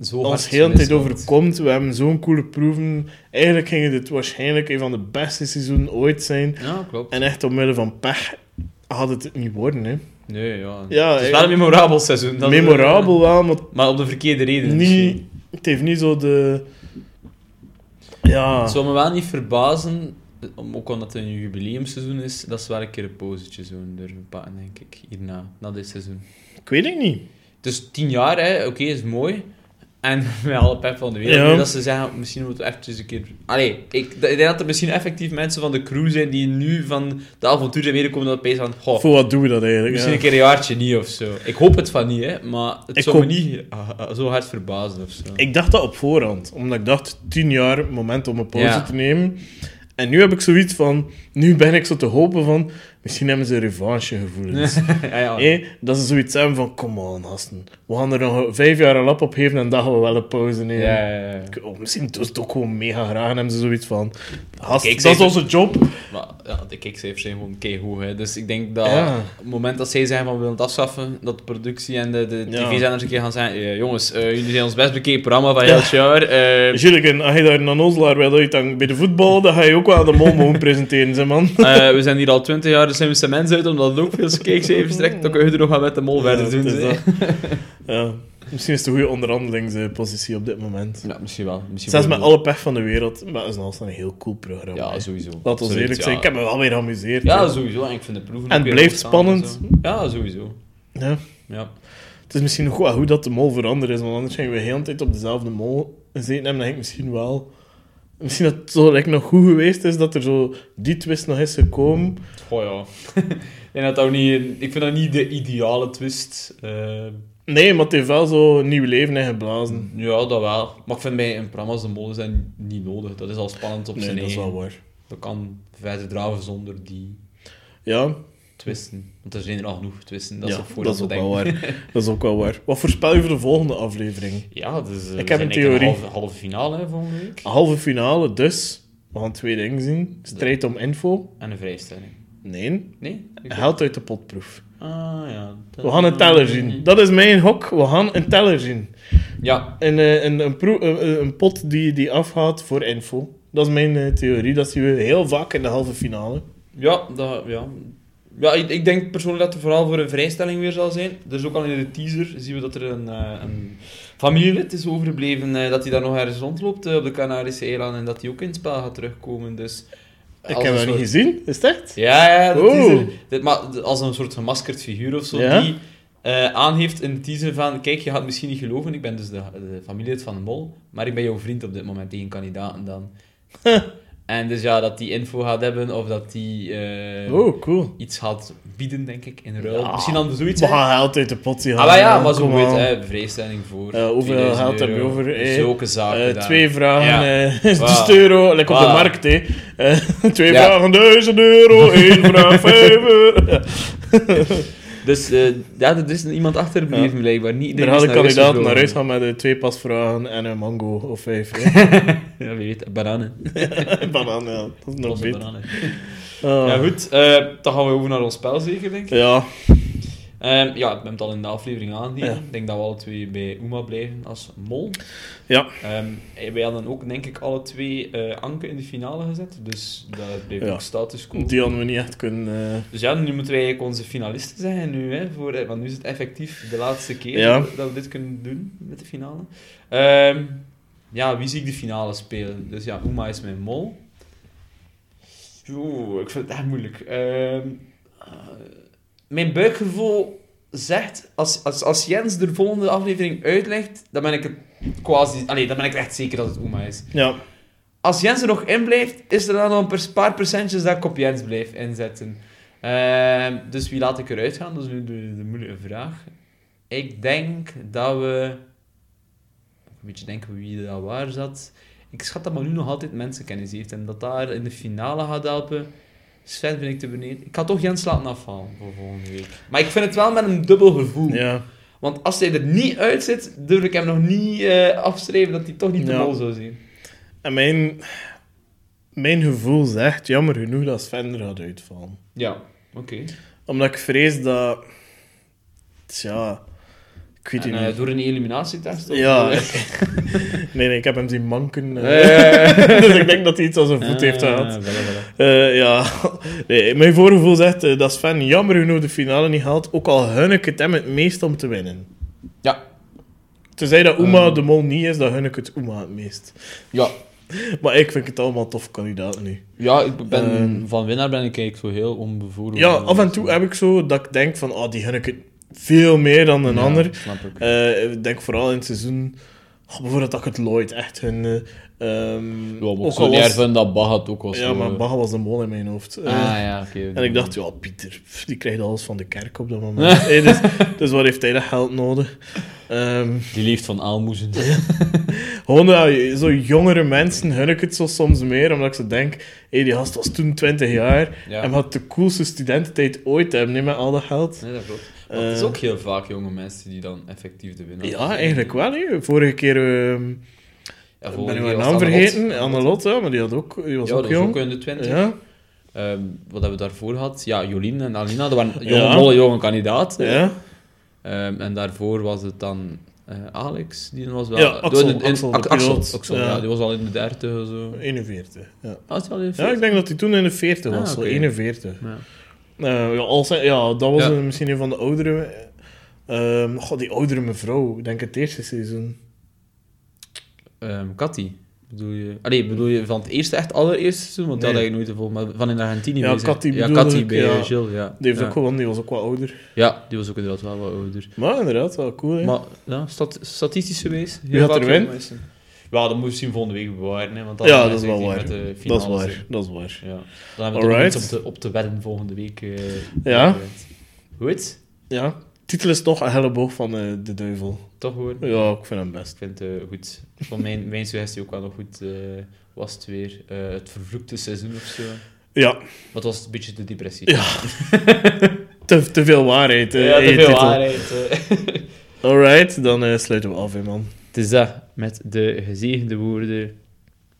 Zo ons heel tijd overkomt? We hebben zo'n coole proeven. Eigenlijk ging dit waarschijnlijk een van de beste seizoenen ooit zijn. Ja, klopt. En echt omwille van pech had het het niet worden, hè. Nee, ja. Ja, het is wel een memorabel seizoen. dat is- Memorabel wel, maar Maar op de verkeerde reden. niet, het heeft niet zo de... Ja, Het zou me wel niet verbazen, om- ook omdat het een jubileumseizoen is, dat ze wel een keer een positje zouden durven pakken, denk ik, hierna, na dit seizoen. ik weet het niet. Dus tien jaar, oké, is mooi. En met alle pep van de wereld. Ja. Dat ze zeggen, misschien moeten we eventjes een keer... Allee, ik, ik denk dat er misschien effectief mensen van de crew zijn die nu van de avontuur zijn meegekomen dat opeens van... Goh, Voor wat doen we dat eigenlijk? misschien ja. een keer een jaartje niet of zo. Ik hoop het van niet, hè. Maar het Ik zou hoop- me niet ah, ah, zo hard verbazen of zo. Ik dacht dat op voorhand, omdat ik dacht, tien jaar, moment om een pauze Ja. te nemen. En nu heb ik zoiets van, nu ben ik zo te hopen van, misschien hebben ze revanchegevoelens. ja, ja. Dat ze zoiets hebben van, kom on, gasten. We gaan er nog vijf jaar een lap op geven en dan gaan we wel een pauze nemen. Ja, ja, ja. Oh, misschien doen ze het ook gewoon mega graag en hebben ze zoiets van, dat is onze job. Maar ja, de kijkcijfers zijn gewoon keihoog. Hè. Dus ik denk dat Ja. op het moment dat zij zeggen van we willen het afschaffen, dat de productie en de, de Ja. tv-zenders een keer gaan zeggen eh, jongens, eh, jullie zijn ons best bekeken programma van heel het jaar. Juliken, als je daar een onnozelaar wil uithangen bij de voetbal, dan ga je ook wel de mol mogen presenteren, zeg man. we zijn hier al 20 jaar de slimste mensen uit, omdat het ook veel kijkcijfers trekt. Dan kun je er nog wel met de mol verder doen. ja. Misschien is het een goede onderhandelingspositie op dit moment. Ja, misschien wel. Misschien Zelfs met alle pech van de wereld, maar het is nog een heel cool programma. Ja, hè. sowieso. Laat ons eerlijk zijn, ja. ik heb me wel weer geamuseerd. Ja, sowieso. En ik vind de proeven En weer blijft en spannend. Ja, sowieso. Ja. Ja. Het is misschien nog wel goed dat de mol veranderd is, want anders gingen we de hele tijd op dezelfde mol gezeten hebben. Dan denk ik misschien wel... Misschien dat het zo like, nog goed geweest is dat er zo die twist nog is gekomen. Goh ja. dat dat ook niet, ik vind dat niet de ideale twist. Eh, Nee, maar het heeft wel zo nieuw leven ingeblazen. ja, dat wel. Maar ik vind bij een programma als de molen zijn niet nodig. Dat is al spannend op Nee, zijn dat is eigen. wel waar. Dat kan verder draven zonder die Ja, twisten. Want er zijn er al genoeg twisten. Dat ja, is ook voor dat is dat ook we wel denken. waar. Dat is ook wel waar. Wat voorspel je voor de volgende aflevering? Ja, dus eh, we heb een theorie. halve, halve finale hè, volgende week. Halve finale, dus we gaan twee dingen zien. Strijd om info. En een vrijstelling. Nee, Nee? Ik- geld uit de potproef. Ah, ja. We gaan een teller zien. Dat is mijn hok. We gaan een teller zien. Ja, Een, eh, een, een, proe- een, een pot die, die afgaat voor info. Dat is mijn eh, theorie. Dat zien we heel vaak in de halve finale. Ja, dat, ja. ja ik, ik denk persoonlijk dat er vooral voor een vrijstelling weer zal zijn. Er is ook al in de teaser zien we dat er een, eh, een familielid is overgebleven, eh, dat hij daar nog ergens rondloopt eh, op de Canarische eilanden en dat hij ook in het spel gaat terugkomen. Dus, Ik heb een dat niet soort- gezien. Is het echt? Ja, ja, Oh. teaser. Dit, maar als een soort gemaskerd figuur of zo, Ja? die eh aangeeft in de teaser van, kijk, je gaat misschien niet geloven, ik ben dus de, de familielid van de mol, maar ik ben jouw vriend op dit moment, tegen kandidaten dan. en dus ja, dat die info gaat hebben, of dat die eh, Oh, cool. iets gaat bieden, denk ik, in ruil. Ja. Misschien dan zoiets We gaan geld uit de pot zien Ah, maar ja, maar zo weet hè, vrijstelling voor Eh, hoeveel 2000 geld heb je over, eh? Zulke zaken daar. twee vragen Ja. de euro. Lekker op de markt, hè. Twee Ja. vragen, duizend euro. één vraag, vijf euro. Dus eh, ja, er is iemand achtergebleven Ja. blijkbaar. Niet iedereen gaan is de naar huis gaan met twee pasvragen en een mango of vijf. Ja, wie weet, bananen. Banaan, ja. Dat is nog beter. bananen. Ah. Ja, goed. eh, dan gaan we over naar ons spel, zeker, denk ik. Ja, Ehm, ja, we hebben het al in de aflevering aangegeven. Ja. Ik denk dat we alle twee bij Uma blijven als mol. ja. Ehm, eh, wij hadden ook, denk ik, alle twee eh Anke in de finale gezet. Dus dat blijft Ja. ook status quo. die hadden we niet echt kunnen... eh, Dus ja, nu moeten wij eigenlijk onze finalisten zijn nu, hè, voor, want nu is het effectief de laatste keer Ja. dat, dat we dit kunnen doen met de finale. Ehm, ja, wie zie ik de finale spelen? Dus ja, Uma is mijn mol. Oeh, ik vind het echt moeilijk. Mijn buikgevoel zegt, als, als, als Jens de volgende aflevering uitlegt, dan ben ik het quasi... Allee, dan ben ik echt zeker dat het Uma is. ja. Als Jens er nog in blijft, is er dan nog een paar procentjes dat ik op Jens blijf inzetten. Ehm, dus wie laat ik eruit gaan? Dat is nu de, de moeilijke vraag. Ik denk dat we... Een beetje denken wie daar waar zat. Ik schat dat Manu nog altijd mensenkennis heeft en dat daar in de finale gaat helpen. Sven vind ik te beneden. Ik ga toch Jens laten afvallen voor volgende week. Maar ik vind het wel met een dubbel gevoel. ja. Want als hij er niet uit zit, durf ik hem nog niet eh, afschrijven dat hij toch niet de Ja. zou zijn. En mijn, mijn gevoel zegt, jammer genoeg, dat Sven er gaat uitvallen. Ja, oké. Omdat ik vrees dat... Tja... Ik weet En, het eh, niet. door een eliminatietest? of- Ja. Nee, nee, ik heb hem zien manken. eh. dus ik denk dat hij iets aan zijn voet heeft gehad. Eh, ja, nee, mijn voorgevoel zegt dat Sven jammer genoeg de finale niet haalt, ook al gun ik het hem het meest om te winnen. Ja. Tenzij dat Uma Ehm. de mol niet is, dan gun ik het Uma het meest. Ja. Maar ik vind het allemaal tof kandidaten nu. ja, ik ben, Ehm. van winnaar ben ik eigenlijk zo heel onbevooroordeeld. Ja, af en toe heb ik zo dat ik denk van, oh, die gun ik het veel meer dan een Ja, ander. snap ik. Eh, ik denk vooral in het seizoen, oh, bijvoorbeeld dat ik het Lloyd echt gun. eh, ehm, ja, ook was, ervan dat Bach het ook was. ja, maar Bach was de mol in mijn hoofd. Eh, Ah, ja, oké. En ik dacht, ja, Pieter, die krijgt alles van de kerk op dat moment. Hey, dus, dus wat heeft hij dat geld nodig? Ehm, Die leeft van aalmoezen. gewoon ja, zo jongere mensen gun ik het zo soms meer, omdat ik zo denk, hey, die gast was toen 20 jaar Ja. en had de coolste studententijd ooit hebben, niet met al dat geld. Nee, dat klopt. Het is Eh. ook heel vaak jonge mensen die dan effectief de winnaar Ja, eigenlijk wel. Hè. Vorige keer Ja, ben ik mijn was naam vergeten, Annelot, ja, maar die, had ook, die was Ja, ook dat in de 20. ja. Ehm, wat hebben we daarvoor gehad? Ja, Jolien en Alina, dat waren jonge, Ja. molle jonge kandidaten. Ja? Ehm, en daarvoor was het dan eh, Alex, die was wel... Ja, Axel, in- in- Axel, de Ak- Axel, piloot. Axel, Ja. ja. die was al in de 30 of zo. 41. Ja. Ah, al in de ja, ik 40? denk dat hij toen in de 40 was, Ah, zo oké. 41. Ja. Eh, ja, als, ja, dat was Ja. een- misschien een van de oudere. Ehm god, die oudere mevrouw, ik denk het eerste seizoen. Cathy. Bedoel je... Allee, bedoel je van het eerste, echt allereerste seizoen? Want dat had ik nooit volgen. Maar van in Argentinië Ja. Cathy Ja, Cathy ik, bij ja. Gilles, ja. Die, heeft ook gewoon, die was ook wat ouder. Ja, die was ook inderdaad wel wat ouder. Maar inderdaad, wel cool. hè. Maar ja, stat statistisch geweest. Wie gaat er winnen? Ja, dat moet je misschien volgende week bewaren. Hè, want ja, dat is wel het waar. met de Dat is waar. Dat is waar. Ja. Dan hebben we toch nog iets op te, op te wedden volgende week. eh, Ja. Goed? Ja, titel is toch een helleboog van eh, de duivel. Toch hoor. Ja, ik vind hem best. Ik vind het eh, goed. Van mijn, mijn suggestie ook wel nog goed was het weer. het vervloekte seizoen of zo. Ja, het was een beetje de depressie. Ja, te, te veel waarheid. Ja, te veel titel. waarheid. Alright, dan sluiten we af, hè, man. Is dat, met de gezegende woorden.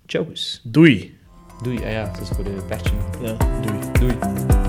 Ciao. Doei. Doei. Ah ja, dat is voor de patchen. Ja, doei. Doei.